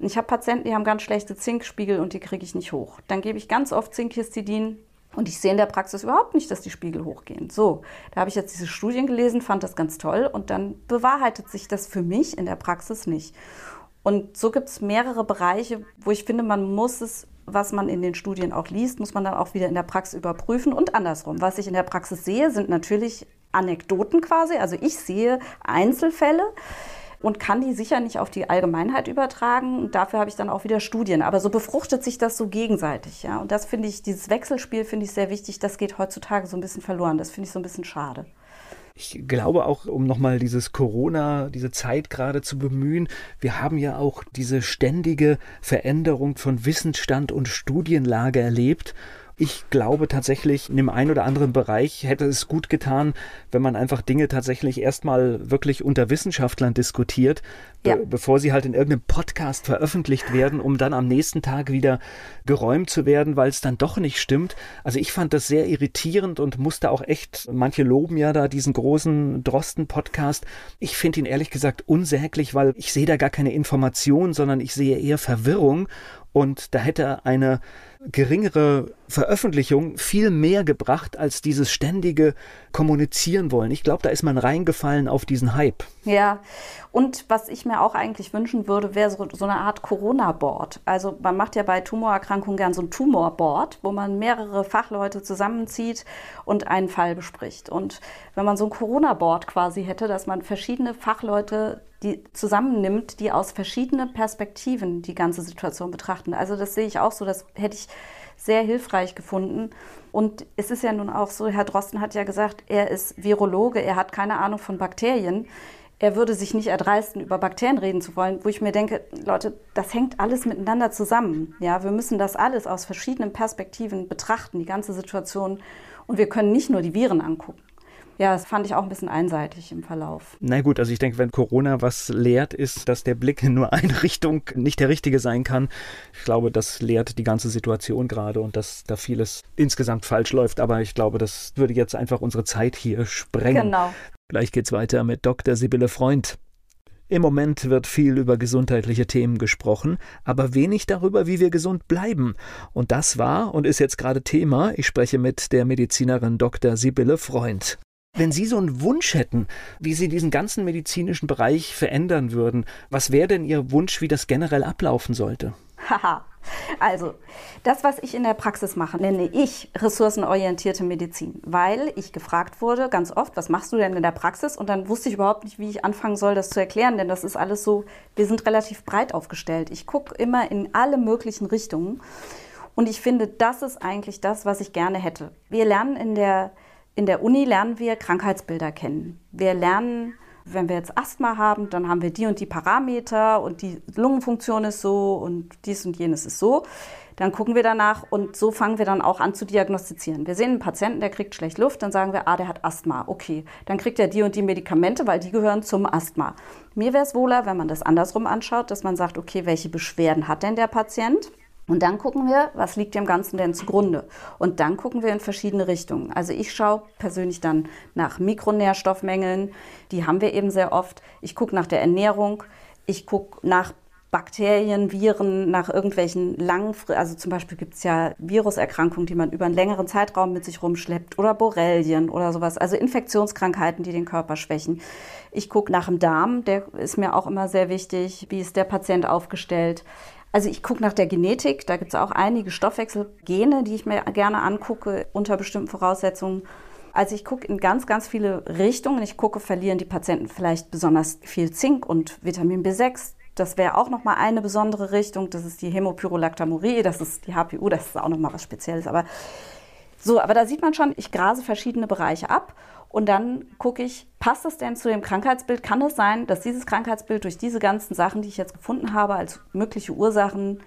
Ich habe Patienten, die haben ganz schlechte Zinkspiegel und die kriege ich nicht hoch. Dann gebe ich ganz oft Zinkhistidin und ich sehe in der Praxis überhaupt nicht, dass die Spiegel hochgehen. So, da habe ich jetzt diese Studien gelesen, fand das ganz toll und dann bewahrheitet sich das für mich in der Praxis nicht. Und so gibt es mehrere Bereiche, wo ich finde, man muss es, was man in den Studien auch liest, muss man dann auch wieder in der Praxis überprüfen und andersrum. Was ich in der Praxis sehe, sind natürlich Anekdoten quasi. Also ich sehe Einzelfälle und kann die sicher nicht auf die Allgemeinheit übertragen. Und dafür habe ich dann auch wieder Studien. Aber so befruchtet sich das so gegenseitig. Ja? Und das finde ich, dieses Wechselspiel finde ich sehr wichtig. Das geht heutzutage so ein bisschen verloren. Das finde ich so ein bisschen schade. Ich glaube auch, um nochmal dieses Corona, diese Zeit gerade zu bemühen, wir haben ja auch diese ständige Veränderung von Wissensstand und Studienlage erlebt. Ich glaube tatsächlich, in dem einen oder anderen Bereich hätte es gut getan, wenn man einfach Dinge tatsächlich erstmal wirklich unter Wissenschaftlern diskutiert, ja. be bevor sie halt in irgendeinem Podcast veröffentlicht werden, um dann am nächsten Tag wieder geräumt zu werden, weil es dann doch nicht stimmt. Also ich fand das sehr irritierend und musste auch echt, manche loben ja da diesen großen Drosten-Podcast. Ich finde ihn ehrlich gesagt unsäglich, weil ich sehe da gar keine Information, sondern ich sehe eher Verwirrung und da hätte eine geringere Veröffentlichung viel mehr gebracht als dieses ständige Kommunizieren wollen. Ich glaube, da ist man reingefallen auf diesen Hype. Ja, und was ich mir auch eigentlich wünschen würde, wäre so, so, eine Art Corona-Board. Also man macht ja bei Tumorerkrankungen gern so ein Tumor-Board, wo man mehrere Fachleute zusammenzieht und einen Fall bespricht. Und wenn man so ein Corona-Board quasi hätte, dass man verschiedene Fachleute die zusammennimmt, die aus verschiedenen Perspektiven die ganze Situation betrachten. Also das sehe ich auch so, das hätte ich sehr hilfreich gefunden. Und es ist ja nun auch so, Herr Drosten hat ja gesagt, er ist Virologe, er hat keine Ahnung von Bakterien. Er würde sich nicht erdreisten, über Bakterien reden zu wollen, wo ich mir denke, Leute, das hängt alles miteinander zusammen. Ja, wir müssen das alles aus verschiedenen Perspektiven betrachten, die ganze Situation. Und wir können nicht nur die Viren angucken. Ja, das fand ich auch ein bisschen einseitig im Verlauf. Na gut, also ich denke, wenn Corona was lehrt, ist, dass der Blick in nur eine Richtung nicht der richtige sein kann. Ich glaube, das lehrt die ganze Situation gerade und dass da vieles insgesamt falsch läuft. Aber ich glaube, das würde jetzt einfach unsere Zeit hier sprengen. Genau. Gleich geht's weiter mit Dr. Sibylle Freund. Im Moment wird viel über gesundheitliche Themen gesprochen, aber wenig darüber, wie wir gesund bleiben. Und das war und ist jetzt gerade Thema. Ich spreche mit der Medizinerin Dr. Sibylle Freund. Wenn Sie so einen Wunsch hätten, wie Sie diesen ganzen medizinischen Bereich verändern würden, was wäre denn Ihr Wunsch, wie das generell ablaufen sollte? Haha. Also, das, was ich in der Praxis mache, nenne ich ressourcenorientierte Medizin, weil ich gefragt wurde ganz oft, was machst du denn in der Praxis? Und dann wusste ich überhaupt nicht, wie ich anfangen soll, das zu erklären, denn das ist alles so, wir sind relativ breit aufgestellt. Ich gucke immer in alle möglichen Richtungen und ich finde, das ist eigentlich das, was ich gerne hätte. Wir lernen in der in der Uni lernen wir Krankheitsbilder kennen. Wir lernen, wenn wir jetzt Asthma haben, dann haben wir die und die Parameter und die Lungenfunktion ist so und dies und jenes ist so. Dann gucken wir danach und so fangen wir dann auch an zu diagnostizieren. Wir sehen einen Patienten, der kriegt schlecht Luft, dann sagen wir, ah, der hat Asthma. Okay, dann kriegt er die und die Medikamente, weil die gehören zum Asthma. Mir wäre es wohler, wenn man das andersrum anschaut, dass man sagt, okay, welche Beschwerden hat denn der Patient? Und dann gucken wir, was liegt dem Ganzen denn zugrunde. Und dann gucken wir in verschiedene Richtungen. Also ich schaue persönlich dann nach Mikronährstoffmängeln, die haben wir eben sehr oft. Ich gucke nach der Ernährung, ich gucke nach Bakterien, Viren, nach irgendwelchen langen, also zum Beispiel gibt es ja Viruserkrankungen, die man über einen längeren Zeitraum mit sich rumschleppt oder Borrelien oder sowas, also Infektionskrankheiten, die den Körper schwächen. Ich gucke nach dem Darm, der ist mir auch immer sehr wichtig. Wie ist der Patient aufgestellt? Also ich gucke nach der Genetik, da gibt es auch einige Stoffwechselgene, die ich mir gerne angucke unter bestimmten Voraussetzungen. Also ich gucke in ganz, ganz viele Richtungen. Ich gucke, verlieren die Patienten vielleicht besonders viel Zink und Vitamin B6. Das wäre auch nochmal eine besondere Richtung. Das ist die Hämopyrolactamurie, das ist die HPU, das ist auch nochmal was Spezielles. Aber so, aber da sieht man schon, ich grase verschiedene Bereiche ab und dann gucke ich, passt das denn zu dem Krankheitsbild? Kann es sein, dass dieses Krankheitsbild durch diese ganzen Sachen, die ich jetzt gefunden habe, als mögliche Ursachen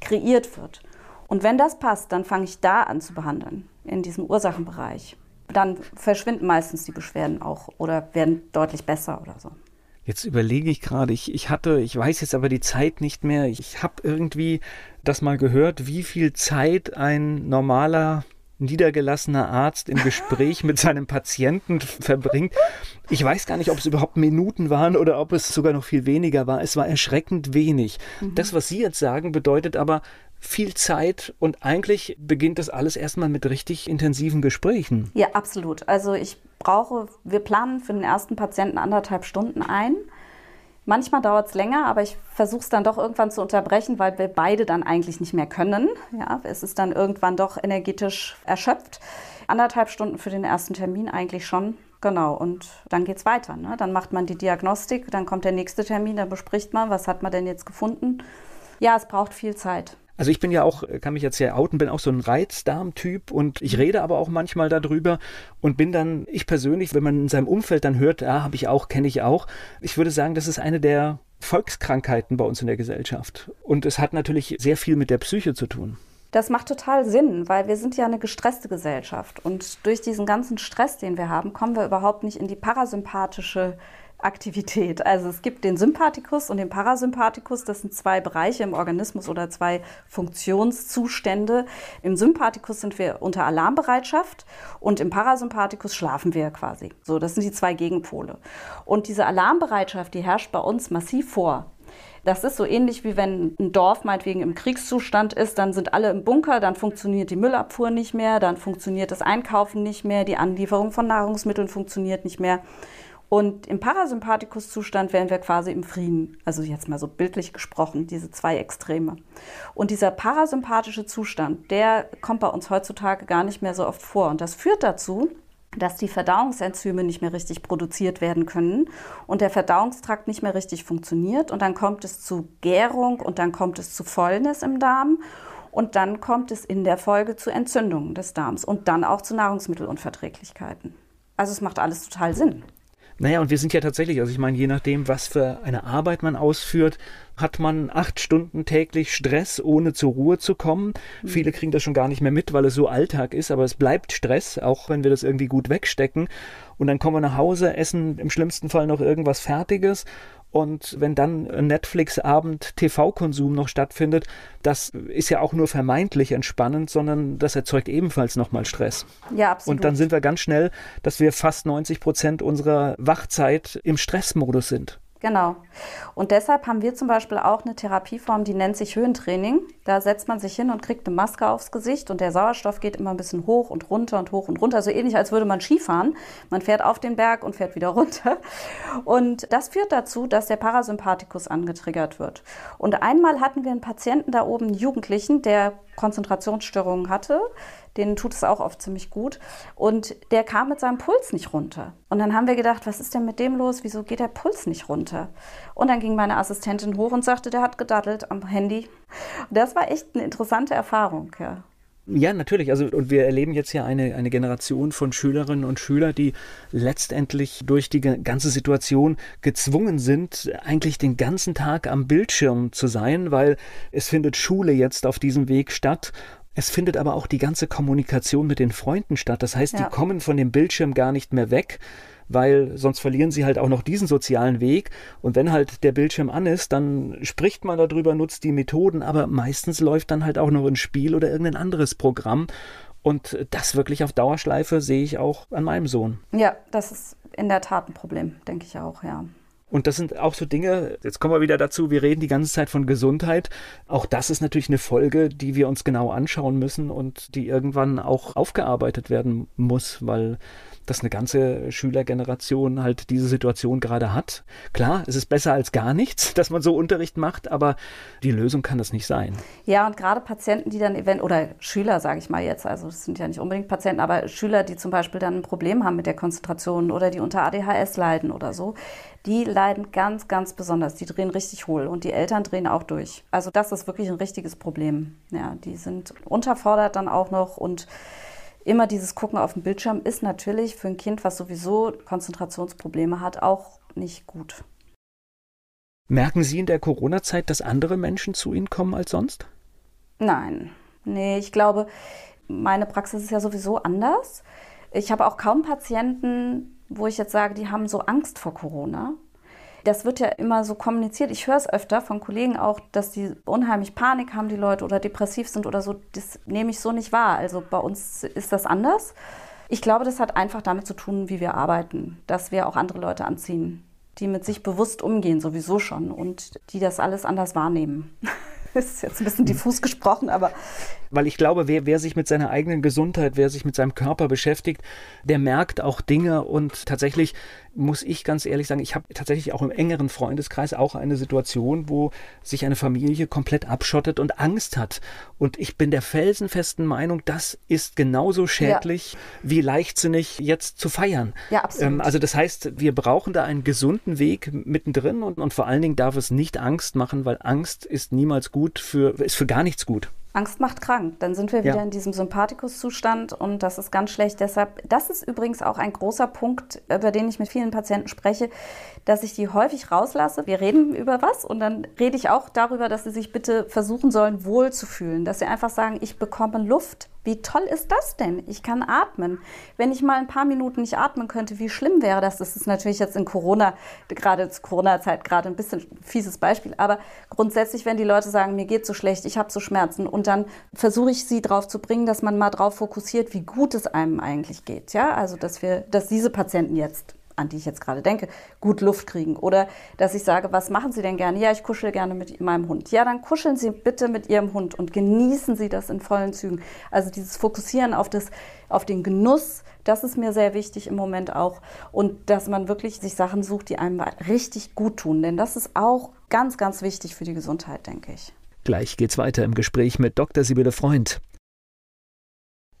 kreiert wird? Und wenn das passt, dann fange ich da an zu behandeln, in diesem Ursachenbereich. Dann verschwinden meistens die Beschwerden auch oder werden deutlich besser oder so. Jetzt überlege ich gerade, ich, ich hatte, ich weiß jetzt aber die Zeit nicht mehr. Ich habe irgendwie das mal gehört, wie viel Zeit ein normaler niedergelassener Arzt im Gespräch mit seinem Patienten verbringt. Ich weiß gar nicht, ob es überhaupt Minuten waren oder ob es sogar noch viel weniger war. Es war erschreckend wenig. Mhm. Das, was Sie jetzt sagen, bedeutet aber viel Zeit und eigentlich beginnt das alles erstmal mit richtig intensiven Gesprächen. Ja, absolut. Also ich brauche, wir planen für den ersten Patienten anderthalb Stunden ein. Manchmal dauert es länger, aber ich versuche es dann doch irgendwann zu unterbrechen, weil wir beide dann eigentlich nicht mehr können. Ja, es ist dann irgendwann doch energetisch erschöpft. Anderthalb Stunden für den ersten Termin eigentlich schon. Genau, und dann geht es weiter. Ne? Dann macht man die Diagnostik, dann kommt der nächste Termin, dann bespricht man, was hat man denn jetzt gefunden. Ja, es braucht viel Zeit. Also ich bin ja auch, kann mich jetzt ja outen, bin auch so ein Reizdarm-Typ und ich rede aber auch manchmal darüber und bin dann, ich persönlich, wenn man in seinem Umfeld dann hört, ja, habe ich auch, kenne ich auch, ich würde sagen, das ist eine der Volkskrankheiten bei uns in der Gesellschaft. Und es hat natürlich sehr viel mit der Psyche zu tun. Das macht total Sinn, weil wir sind ja eine gestresste Gesellschaft. Und durch diesen ganzen Stress, den wir haben, kommen wir überhaupt nicht in die parasympathische Aktivität. Also es gibt den Sympathikus und den Parasympathikus. Das sind zwei Bereiche im Organismus oder zwei Funktionszustände. Im Sympathikus sind wir unter Alarmbereitschaft und im Parasympathikus schlafen wir quasi. So, das sind die zwei Gegenpole. Und diese Alarmbereitschaft, die herrscht bei uns massiv vor. Das ist so ähnlich wie wenn ein Dorf meinetwegen im Kriegszustand ist, dann sind alle im Bunker, dann funktioniert die Müllabfuhr nicht mehr, dann funktioniert das Einkaufen nicht mehr, die Anlieferung von Nahrungsmitteln funktioniert nicht mehr. Und im Parasympathikus-Zustand wären wir quasi im Frieden, also jetzt mal so bildlich gesprochen, diese zwei Extreme. Und dieser parasympathische Zustand, der kommt bei uns heutzutage gar nicht mehr so oft vor. Und das führt dazu, dass die Verdauungsenzyme nicht mehr richtig produziert werden können und der Verdauungstrakt nicht mehr richtig funktioniert. Und dann kommt es zu Gärung und dann kommt es zu Fäulnis im Darm. Und dann kommt es in der Folge zu Entzündungen des Darms und dann auch zu Nahrungsmittelunverträglichkeiten. Also es macht alles total Sinn. Naja, und wir sind ja tatsächlich, also ich meine, je nachdem, was für eine Arbeit man ausführt, hat man acht Stunden täglich Stress, ohne zur Ruhe zu kommen. Mhm. Viele kriegen das schon gar nicht mehr mit, weil es so Alltag ist, aber es bleibt Stress, auch wenn wir das irgendwie gut wegstecken. Und dann kommen wir nach Hause, essen im schlimmsten Fall noch irgendwas Fertiges und wenn dann Netflix-Abend TV-Konsum noch stattfindet, das ist ja auch nur vermeintlich entspannend, sondern das erzeugt ebenfalls nochmal Stress. Ja, absolut. Und dann sind wir ganz schnell, dass wir fast 90 Prozent unserer Wachzeit im Stressmodus sind. Genau. Und deshalb haben wir zum Beispiel auch eine Therapieform, die nennt sich Höhentraining. Da setzt man sich hin und kriegt eine Maske aufs Gesicht und der Sauerstoff geht immer ein bisschen hoch und runter und hoch und runter. So ähnlich, als würde man Skifahren. Man fährt auf den Berg und fährt wieder runter. Und das führt dazu, dass der Parasympathikus angetriggert wird. Und einmal hatten wir einen Patienten da oben, einen Jugendlichen, der Konzentrationsstörungen hatte denen tut es auch oft ziemlich gut. Und der kam mit seinem Puls nicht runter. Und dann haben wir gedacht, was ist denn mit dem los? Wieso geht der Puls nicht runter? Und dann ging meine Assistentin hoch und sagte, der hat gedaddelt am Handy. Und das war echt eine interessante Erfahrung, ja. Ja, natürlich. Also, und wir erleben jetzt ja eine, eine Generation von Schülerinnen und Schülern, die letztendlich durch die ganze Situation gezwungen sind, eigentlich den ganzen Tag am Bildschirm zu sein, weil es findet Schule jetzt auf diesem Weg statt es findet aber auch die ganze Kommunikation mit den Freunden statt. Das heißt, ja. die kommen von dem Bildschirm gar nicht mehr weg, weil sonst verlieren sie halt auch noch diesen sozialen Weg. Und wenn halt der Bildschirm an ist, dann spricht man darüber, nutzt die Methoden, aber meistens läuft dann halt auch noch ein Spiel oder irgendein anderes Programm. Und das wirklich auf Dauerschleife sehe ich auch an meinem Sohn. Ja, das ist in der Tat ein Problem, denke ich auch, ja. Und das sind auch so Dinge, jetzt kommen wir wieder dazu, wir reden die ganze Zeit von Gesundheit. Auch das ist natürlich eine Folge, die wir uns genau anschauen müssen und die irgendwann auch aufgearbeitet werden muss, weil dass eine ganze Schülergeneration halt diese Situation gerade hat. Klar, es ist besser als gar nichts, dass man so Unterricht macht, aber die Lösung kann das nicht sein. Ja, und gerade Patienten, die dann event oder Schüler, sage ich mal jetzt, also das sind ja nicht unbedingt Patienten, aber Schüler, die zum Beispiel dann ein Problem haben mit der Konzentration oder die unter ADHS leiden oder so, die leiden ganz, ganz besonders. Die drehen richtig hohl und die Eltern drehen auch durch. Also das ist wirklich ein richtiges Problem. Ja, die sind unterfordert dann auch noch und immer dieses Gucken auf dem Bildschirm ist natürlich für ein Kind, was sowieso Konzentrationsprobleme hat, auch nicht gut. Merken Sie in der Corona-Zeit, dass andere Menschen zu Ihnen kommen als sonst? Nein. Nee, ich glaube, meine Praxis ist ja sowieso anders. Ich habe auch kaum Patienten, wo ich jetzt sage, die haben so Angst vor Corona das wird ja immer so kommuniziert. Ich höre es öfter von Kollegen auch, dass die unheimlich Panik haben, die Leute, oder depressiv sind oder so. Das nehme ich so nicht wahr. Also bei uns ist das anders. Ich glaube, das hat einfach damit zu tun, wie wir arbeiten, dass wir auch andere Leute anziehen, die mit sich bewusst umgehen, sowieso schon, und die das alles anders wahrnehmen. Das ist jetzt ein bisschen diffus gesprochen, aber. Weil ich glaube, wer, wer sich mit seiner eigenen Gesundheit, wer sich mit seinem Körper beschäftigt, der merkt auch Dinge und tatsächlich muss ich ganz ehrlich sagen, ich habe tatsächlich auch im engeren Freundeskreis auch eine Situation, wo sich eine Familie komplett abschottet und Angst hat. Und ich bin der felsenfesten Meinung, das ist genauso schädlich ja. wie leichtsinnig jetzt zu feiern. Ja, absolut. Ähm, also das heißt, wir brauchen da einen gesunden Weg mittendrin und, und vor allen Dingen darf es nicht Angst machen, weil Angst ist niemals gut für, ist für gar nichts gut. Angst macht krank. Dann sind wir wieder ja. in diesem Sympathikus-Zustand und das ist ganz schlecht. Deshalb, das ist übrigens auch ein großer Punkt, über den ich mit vielen Patienten spreche, dass ich die häufig rauslasse. Wir reden über was und dann rede ich auch darüber, dass sie sich bitte versuchen sollen, wohlzufühlen. Dass sie einfach sagen, ich bekomme Luft wie toll ist das denn? Ich kann atmen. Wenn ich mal ein paar Minuten nicht atmen könnte, wie schlimm wäre das? Das ist natürlich jetzt in Corona, gerade zur Corona-Zeit, gerade ein bisschen fieses Beispiel. Aber grundsätzlich, wenn die Leute sagen, mir geht so schlecht, ich habe so Schmerzen und dann versuche ich sie darauf zu bringen, dass man mal darauf fokussiert, wie gut es einem eigentlich geht. Ja, also dass wir, dass diese Patienten jetzt an die ich jetzt gerade denke, gut Luft kriegen. Oder dass ich sage, was machen Sie denn gerne? Ja, ich kuschel gerne mit meinem Hund. Ja, dann kuscheln Sie bitte mit Ihrem Hund und genießen Sie das in vollen Zügen. Also dieses Fokussieren auf, das, auf den Genuss, das ist mir sehr wichtig im Moment auch. Und dass man wirklich sich Sachen sucht, die einem richtig gut tun. Denn das ist auch ganz, ganz wichtig für die Gesundheit, denke ich. Gleich geht's weiter im Gespräch mit Dr. Sibylle Freund.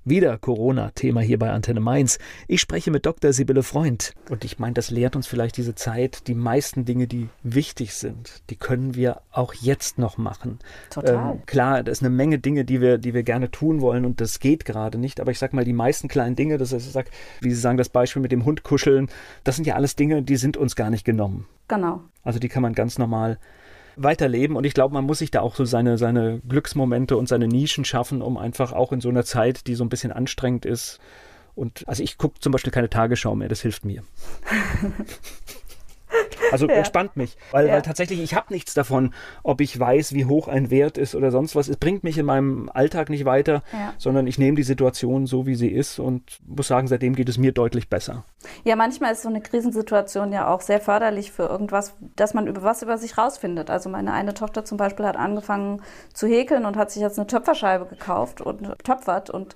Wieder Corona-Thema hier bei Antenne Mainz. Ich spreche mit Dr. Sibylle Freund. Und ich meine, das lehrt uns vielleicht diese Zeit, die meisten Dinge, die wichtig sind, die können wir auch jetzt noch machen. Total. Ähm, klar, da ist eine Menge Dinge, die wir, die wir gerne tun wollen und das geht gerade nicht. Aber ich sag mal, die meisten kleinen Dinge, das heißt, ich sag, wie Sie sagen, das Beispiel mit dem Hund kuscheln, das sind ja alles Dinge, die sind uns gar nicht genommen. Genau. Also die kann man ganz normal weiterleben. Und ich glaube, man muss sich da auch so seine, seine Glücksmomente und seine Nischen schaffen, um einfach auch in so einer Zeit, die so ein bisschen anstrengend ist. Und also ich gucke zum Beispiel keine Tagesschau mehr, das hilft mir. Also ja. entspannt mich, weil, ja. weil tatsächlich ich habe nichts davon, ob ich weiß, wie hoch ein Wert ist oder sonst was. Es bringt mich in meinem Alltag nicht weiter, ja. sondern ich nehme die Situation so, wie sie ist und muss sagen, seitdem geht es mir deutlich besser. Ja, manchmal ist so eine Krisensituation ja auch sehr förderlich für irgendwas, dass man über was über sich rausfindet. Also meine eine Tochter zum Beispiel hat angefangen zu häkeln und hat sich jetzt eine Töpferscheibe gekauft und töpfert und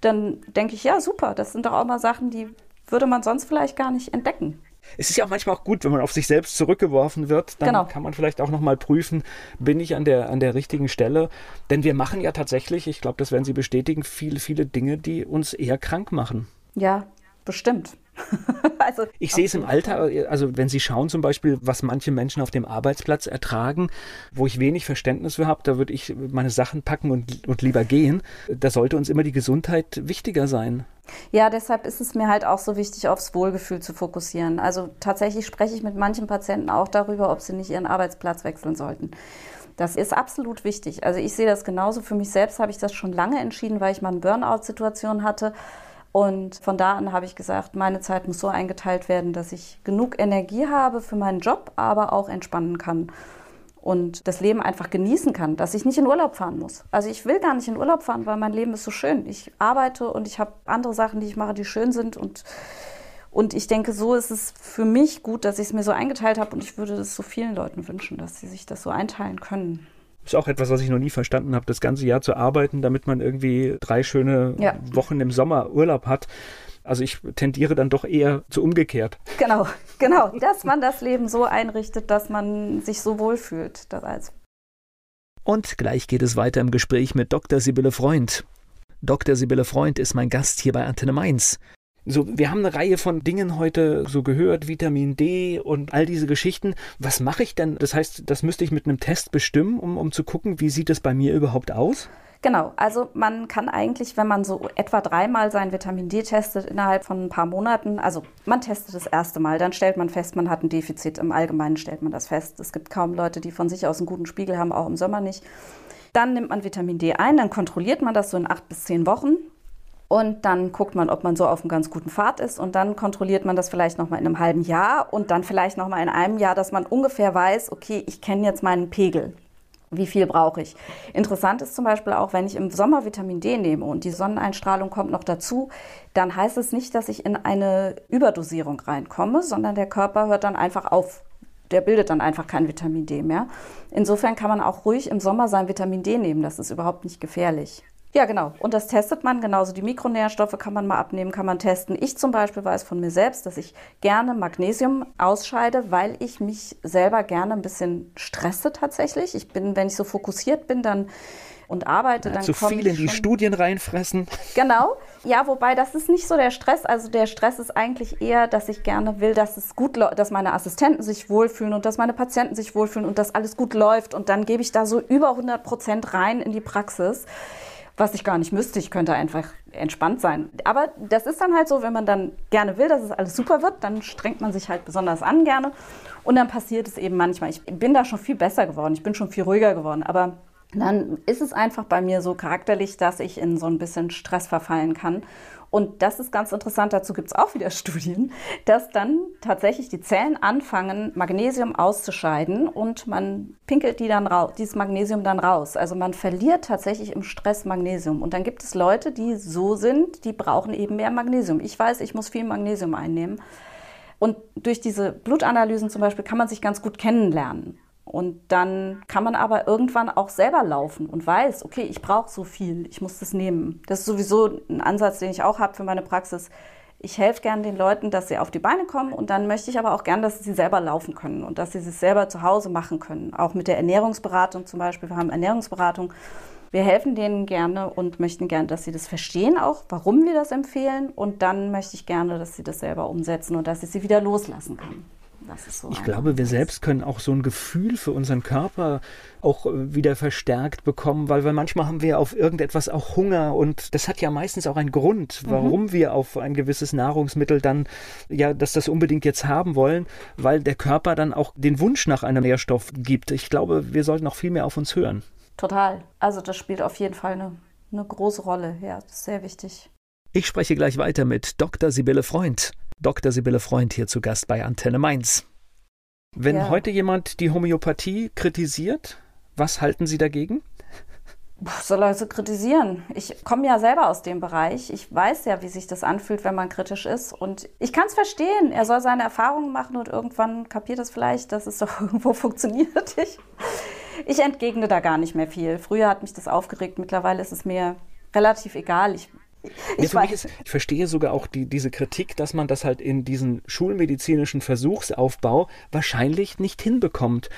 dann denke ich, ja, super, das sind doch auch mal Sachen, die würde man sonst vielleicht gar nicht entdecken es ist ja auch manchmal auch gut, wenn man auf sich selbst zurückgeworfen wird, dann genau. kann man vielleicht auch nochmal prüfen, bin ich an der, an der richtigen Stelle? Denn wir machen ja tatsächlich, ich glaube, das werden Sie bestätigen, viele, viele Dinge, die uns eher krank machen. Ja, bestimmt. also, ich sehe es im Alter, also wenn Sie schauen zum Beispiel, was manche Menschen auf dem Arbeitsplatz ertragen, wo ich wenig Verständnis für habe, da würde ich meine Sachen packen und, und lieber gehen. Da sollte uns immer die Gesundheit wichtiger sein. Ja, deshalb ist es mir halt auch so wichtig, aufs Wohlgefühl zu fokussieren. Also tatsächlich spreche ich mit manchen Patienten auch darüber, ob sie nicht ihren Arbeitsplatz wechseln sollten. Das ist absolut wichtig. Also ich sehe das genauso. Für mich selbst habe ich das schon lange entschieden, weil ich mal eine Burnout-Situation hatte. Und von da an habe ich gesagt, meine Zeit muss so eingeteilt werden, dass ich genug Energie habe für meinen Job, aber auch entspannen kann und das Leben einfach genießen kann, dass ich nicht in Urlaub fahren muss. Also ich will gar nicht in Urlaub fahren, weil mein Leben ist so schön. Ich arbeite und ich habe andere Sachen, die ich mache, die schön sind und und ich denke, so ist es für mich gut, dass ich es mir so eingeteilt habe und ich würde es so vielen Leuten wünschen, dass sie sich das so einteilen können. Ist auch etwas, was ich noch nie verstanden habe, das ganze Jahr zu arbeiten, damit man irgendwie drei schöne ja. Wochen im Sommer Urlaub hat. Also ich tendiere dann doch eher zu umgekehrt. Genau, genau. Dass man das Leben so einrichtet, dass man sich so wohlfühlt. Und gleich geht es weiter im Gespräch mit Dr. Sibylle Freund. Dr. Sibylle Freund ist mein Gast hier bei Antenne Mainz. So, wir haben eine Reihe von Dingen heute so gehört, Vitamin D und all diese Geschichten. Was mache ich denn? Das heißt, das müsste ich mit einem Test bestimmen, um, um zu gucken, wie sieht es bei mir überhaupt aus? Genau, also man kann eigentlich, wenn man so etwa dreimal sein Vitamin D testet innerhalb von ein paar Monaten, also man testet das erste Mal, dann stellt man fest, man hat ein Defizit. Im Allgemeinen stellt man das fest. Es gibt kaum Leute, die von sich aus einen guten Spiegel haben, auch im Sommer nicht. Dann nimmt man Vitamin D ein, dann kontrolliert man das so in acht bis zehn Wochen. Und dann guckt man, ob man so auf einem ganz guten Pfad ist. Und dann kontrolliert man das vielleicht nochmal in einem halben Jahr und dann vielleicht nochmal in einem Jahr, dass man ungefähr weiß, okay, ich kenne jetzt meinen Pegel wie viel brauche ich. Interessant ist zum Beispiel auch, wenn ich im Sommer Vitamin D nehme und die Sonneneinstrahlung kommt noch dazu, dann heißt es nicht, dass ich in eine Überdosierung reinkomme, sondern der Körper hört dann einfach auf, der bildet dann einfach kein Vitamin D mehr. Insofern kann man auch ruhig im Sommer sein Vitamin D nehmen. Das ist überhaupt nicht gefährlich. Ja, genau. Und das testet man. Genauso die Mikronährstoffe kann man mal abnehmen, kann man testen. Ich zum Beispiel weiß von mir selbst, dass ich gerne Magnesium ausscheide, weil ich mich selber gerne ein bisschen stresse tatsächlich. Ich bin, wenn ich so fokussiert bin, dann und arbeite, dann zu viel in die Studien reinfressen. Genau. Ja, wobei das ist nicht so der Stress. Also der Stress ist eigentlich eher, dass ich gerne will, dass es gut, dass meine Assistenten sich wohlfühlen und dass meine Patienten sich wohlfühlen und dass alles gut läuft. Und dann gebe ich da so über 100 Prozent rein in die Praxis was ich gar nicht müsste. Ich könnte einfach entspannt sein. Aber das ist dann halt so, wenn man dann gerne will, dass es alles super wird, dann strengt man sich halt besonders an gerne. Und dann passiert es eben manchmal. Ich bin da schon viel besser geworden. Ich bin schon viel ruhiger geworden. Aber dann ist es einfach bei mir so charakterlich, dass ich in so ein bisschen Stress verfallen kann. Und das ist ganz interessant, dazu gibt es auch wieder Studien, dass dann tatsächlich die Zellen anfangen, Magnesium auszuscheiden und man pinkelt die dann raus, dieses Magnesium dann raus. Also man verliert tatsächlich im Stress Magnesium. Und dann gibt es Leute, die so sind, die brauchen eben mehr Magnesium. Ich weiß, ich muss viel Magnesium einnehmen. Und durch diese Blutanalysen zum Beispiel kann man sich ganz gut kennenlernen. Und dann kann man aber irgendwann auch selber laufen und weiß, okay, ich brauche so viel, ich muss das nehmen. Das ist sowieso ein Ansatz, den ich auch habe für meine Praxis. Ich helfe gerne den Leuten, dass sie auf die Beine kommen und dann möchte ich aber auch gerne, dass sie selber laufen können und dass sie es selber zu Hause machen können. Auch mit der Ernährungsberatung zum Beispiel. Wir haben Ernährungsberatung. Wir helfen denen gerne und möchten gerne, dass sie das verstehen auch, warum wir das empfehlen. Und dann möchte ich gerne, dass sie das selber umsetzen und dass ich sie wieder loslassen kann. So ich glaube, wir selbst können auch so ein Gefühl für unseren Körper auch äh, wieder verstärkt bekommen, weil wir manchmal haben wir auf irgendetwas auch Hunger und das hat ja meistens auch einen Grund, mhm. warum mhm. wir auf ein gewisses Nahrungsmittel dann ja, dass das unbedingt jetzt haben wollen, weil der Körper dann auch den Wunsch nach einem Nährstoff gibt. Ich glaube, wir sollten auch viel mehr auf uns hören. Total. Also das spielt auf jeden Fall eine, eine große Rolle. Ja, das ist sehr wichtig. Ich spreche gleich weiter mit Dr. Sibylle Freund. Dr. Sibylle Freund hier zu Gast bei Antenne Mainz. Wenn ja. heute jemand die Homöopathie kritisiert, was halten Sie dagegen? soll er so kritisieren? Ich komme ja selber aus dem Bereich. Ich weiß ja, wie sich das anfühlt, wenn man kritisch ist. Und ich kann es verstehen. Er soll seine Erfahrungen machen und irgendwann kapiert es vielleicht, dass es doch irgendwo funktioniert. Ich, ich entgegne da gar nicht mehr viel. Früher hat mich das aufgeregt. Mittlerweile ist es mir relativ egal. Ich ich, ja, ist, ich, verstehe sogar auch die, diese Kritik, dass man das halt in diesen schulmedizinischen Versuchsaufbau wahrscheinlich nicht hinbekommt.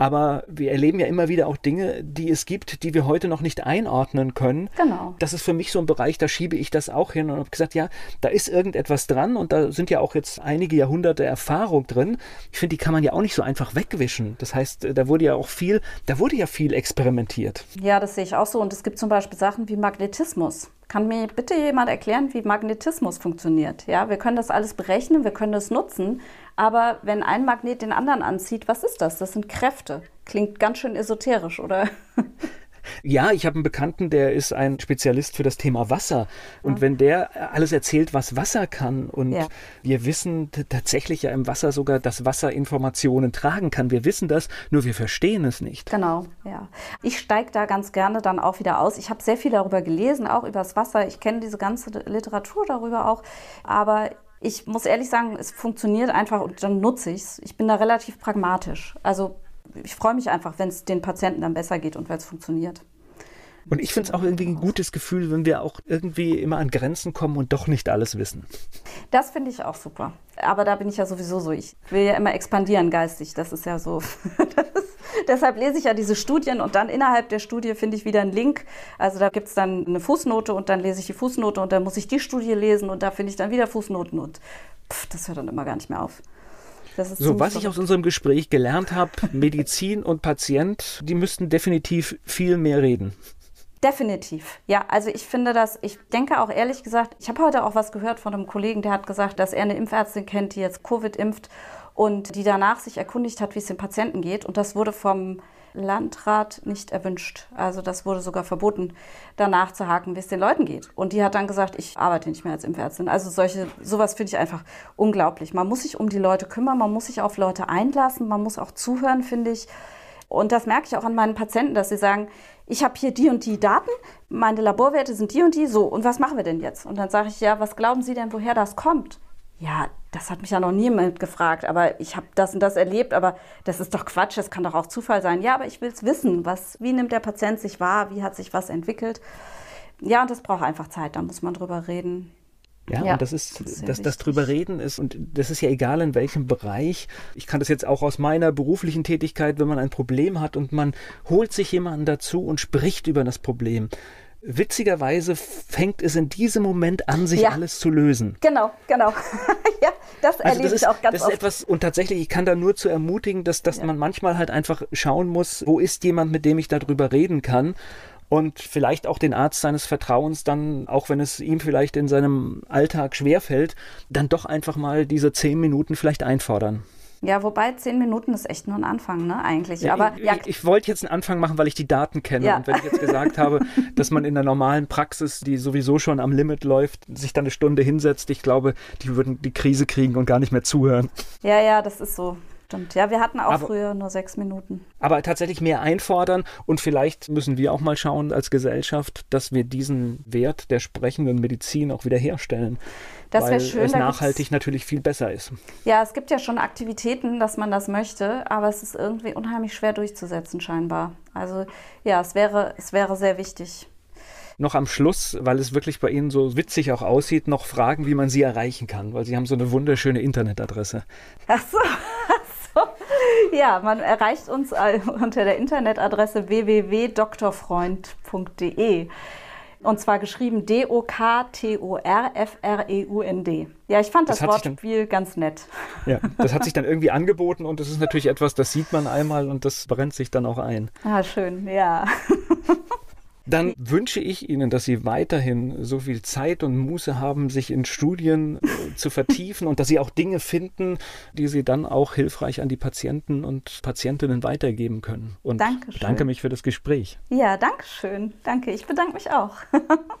Aber wir erleben ja immer wieder auch Dinge, die es gibt, die wir heute noch nicht einordnen können. Genau. Das ist für mich so ein Bereich, da schiebe ich das auch hin und habe gesagt, ja, da ist irgendetwas dran und da sind ja auch jetzt einige Jahrhunderte Erfahrung drin. Ich finde, die kann man ja auch nicht so einfach wegwischen. Das heißt, da wurde ja auch viel, da wurde ja viel experimentiert. Ja, das sehe ich auch so. Und es gibt zum Beispiel Sachen wie Magnetismus. Kann mir bitte jemand erklären, wie Magnetismus funktioniert? Ja, wir können das alles berechnen, wir können das nutzen, aber wenn ein Magnet den anderen anzieht, was ist das? Das sind Kräfte. Klingt ganz schön esoterisch, oder? Ja, ich habe einen Bekannten, der ist ein Spezialist für das Thema Wasser. Und ja. wenn der alles erzählt, was Wasser kann, und ja. wir wissen tatsächlich ja im Wasser sogar, dass Wasser Informationen tragen kann. Wir wissen das, nur wir verstehen es nicht. Genau, ja. Ich steige da ganz gerne dann auch wieder aus. Ich habe sehr viel darüber gelesen, auch über das Wasser. Ich kenne diese ganze Literatur darüber auch. Aber ich muss ehrlich sagen, es funktioniert einfach und dann nutze ich es. Ich bin da relativ pragmatisch. Also ich freue mich einfach, wenn es den Patienten dann besser geht und weil es funktioniert. Und ich finde es auch irgendwie ein gutes Gefühl, wenn wir auch irgendwie immer an Grenzen kommen und doch nicht alles wissen. Das finde ich auch super. Aber da bin ich ja sowieso so. Ich will ja immer expandieren geistig. Das ist ja so. deshalb lese ich ja diese Studien und dann innerhalb der Studie finde ich wieder einen Link. Also da gibt es dann eine Fußnote und dann lese ich die Fußnote und dann muss ich die Studie lesen und da finde ich dann wieder Fußnoten und pff, das hört dann immer gar nicht mehr auf so, was ich aus unserem Gespräch gelernt habe, Medizin und Patient, die müssten definitiv viel mehr reden. Definitiv. Ja, also ich finde das, ich denke auch ehrlich gesagt, ich habe heute auch was gehört von einem Kollegen, der hat gesagt, dass er eine Impfärztin kennt, die jetzt Covid impft und die danach sich erkundigt hat, wie es den Patienten geht. Und das wurde vom Landrat nicht erwünscht. Also das wurde sogar verboten, danach zu haken, wie es den Leuten geht. Und die hat dann gesagt, ich arbeite nicht mehr als Impfärztin. Also solche, sowas finde ich einfach unglaublich. Man muss sich um die Leute kümmern, man muss sich auf Leute einlassen, man muss auch zuhören, finde ich. Und das merke ich auch an meinen Patienten, dass sie sagen, ich habe hier die und die Daten, meine Laborwerte sind die und die, so, und was machen wir denn jetzt? Und dann sage ich, ja, was glauben Sie denn, woher das kommt? Ja, das hat mich ja noch niemand gefragt, aber ich habe das und das erlebt, aber das ist doch Quatsch, das kann doch auch Zufall sein. Ja, aber ich will es wissen, was, wie nimmt der Patient sich wahr, wie hat sich was entwickelt. Ja, und das braucht einfach Zeit, da muss man drüber reden. Ja, ja, und das ist, das, ist dass das drüber reden ist, und das ist ja egal in welchem Bereich. Ich kann das jetzt auch aus meiner beruflichen Tätigkeit, wenn man ein Problem hat und man holt sich jemanden dazu und spricht über das Problem witzigerweise fängt es in diesem Moment an, sich ja. alles zu lösen. Genau, genau. ja, das also erlebe das ist, ich auch ganz das oft. Ist etwas, und tatsächlich, ich kann da nur zu ermutigen, dass, dass ja. man manchmal halt einfach schauen muss, wo ist jemand, mit dem ich darüber reden kann und vielleicht auch den Arzt seines Vertrauens dann, auch wenn es ihm vielleicht in seinem Alltag schwerfällt, dann doch einfach mal diese zehn Minuten vielleicht einfordern. Ja, wobei zehn Minuten ist echt nur ein Anfang, ne, eigentlich. Ja, Aber ich, ja. ich, ich wollte jetzt einen Anfang machen, weil ich die Daten kenne. Ja. Und wenn ich jetzt gesagt habe, dass man in der normalen Praxis, die sowieso schon am Limit läuft, sich dann eine Stunde hinsetzt, ich glaube, die würden die Krise kriegen und gar nicht mehr zuhören. Ja, ja, das ist so. Stimmt. Ja, wir hatten auch aber, früher nur sechs Minuten. Aber tatsächlich mehr einfordern und vielleicht müssen wir auch mal schauen als Gesellschaft, dass wir diesen Wert der sprechenden Medizin auch wieder herstellen. Das wäre schön. Weil es nachhaltig natürlich viel besser ist. Ja, es gibt ja schon Aktivitäten, dass man das möchte, aber es ist irgendwie unheimlich schwer durchzusetzen scheinbar. Also ja, es wäre, es wäre sehr wichtig noch am Schluss, weil es wirklich bei Ihnen so witzig auch aussieht, noch fragen, wie man Sie erreichen kann, weil Sie haben so eine wunderschöne Internetadresse. Ach so, so. Ja, man erreicht uns unter der Internetadresse www.doktorfreund.de. Und zwar geschrieben D-O-K-T-O-R-F-R-E-U-N-D. Ja, ich fand das, das Wortspiel ganz nett. Ja, das hat sich dann irgendwie angeboten und das ist natürlich etwas, das sieht man einmal und das brennt sich dann auch ein. Ah, schön, ja. Dann wünsche ich Ihnen, dass Sie weiterhin so viel Zeit und Muße haben, sich in Studien äh, zu vertiefen und dass Sie auch Dinge finden, die Sie dann auch hilfreich an die Patienten und Patientinnen weitergeben können. Und bedanke mich für das Gespräch. Ja, danke schön. Danke, ich bedanke mich auch.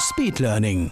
Speed Learning.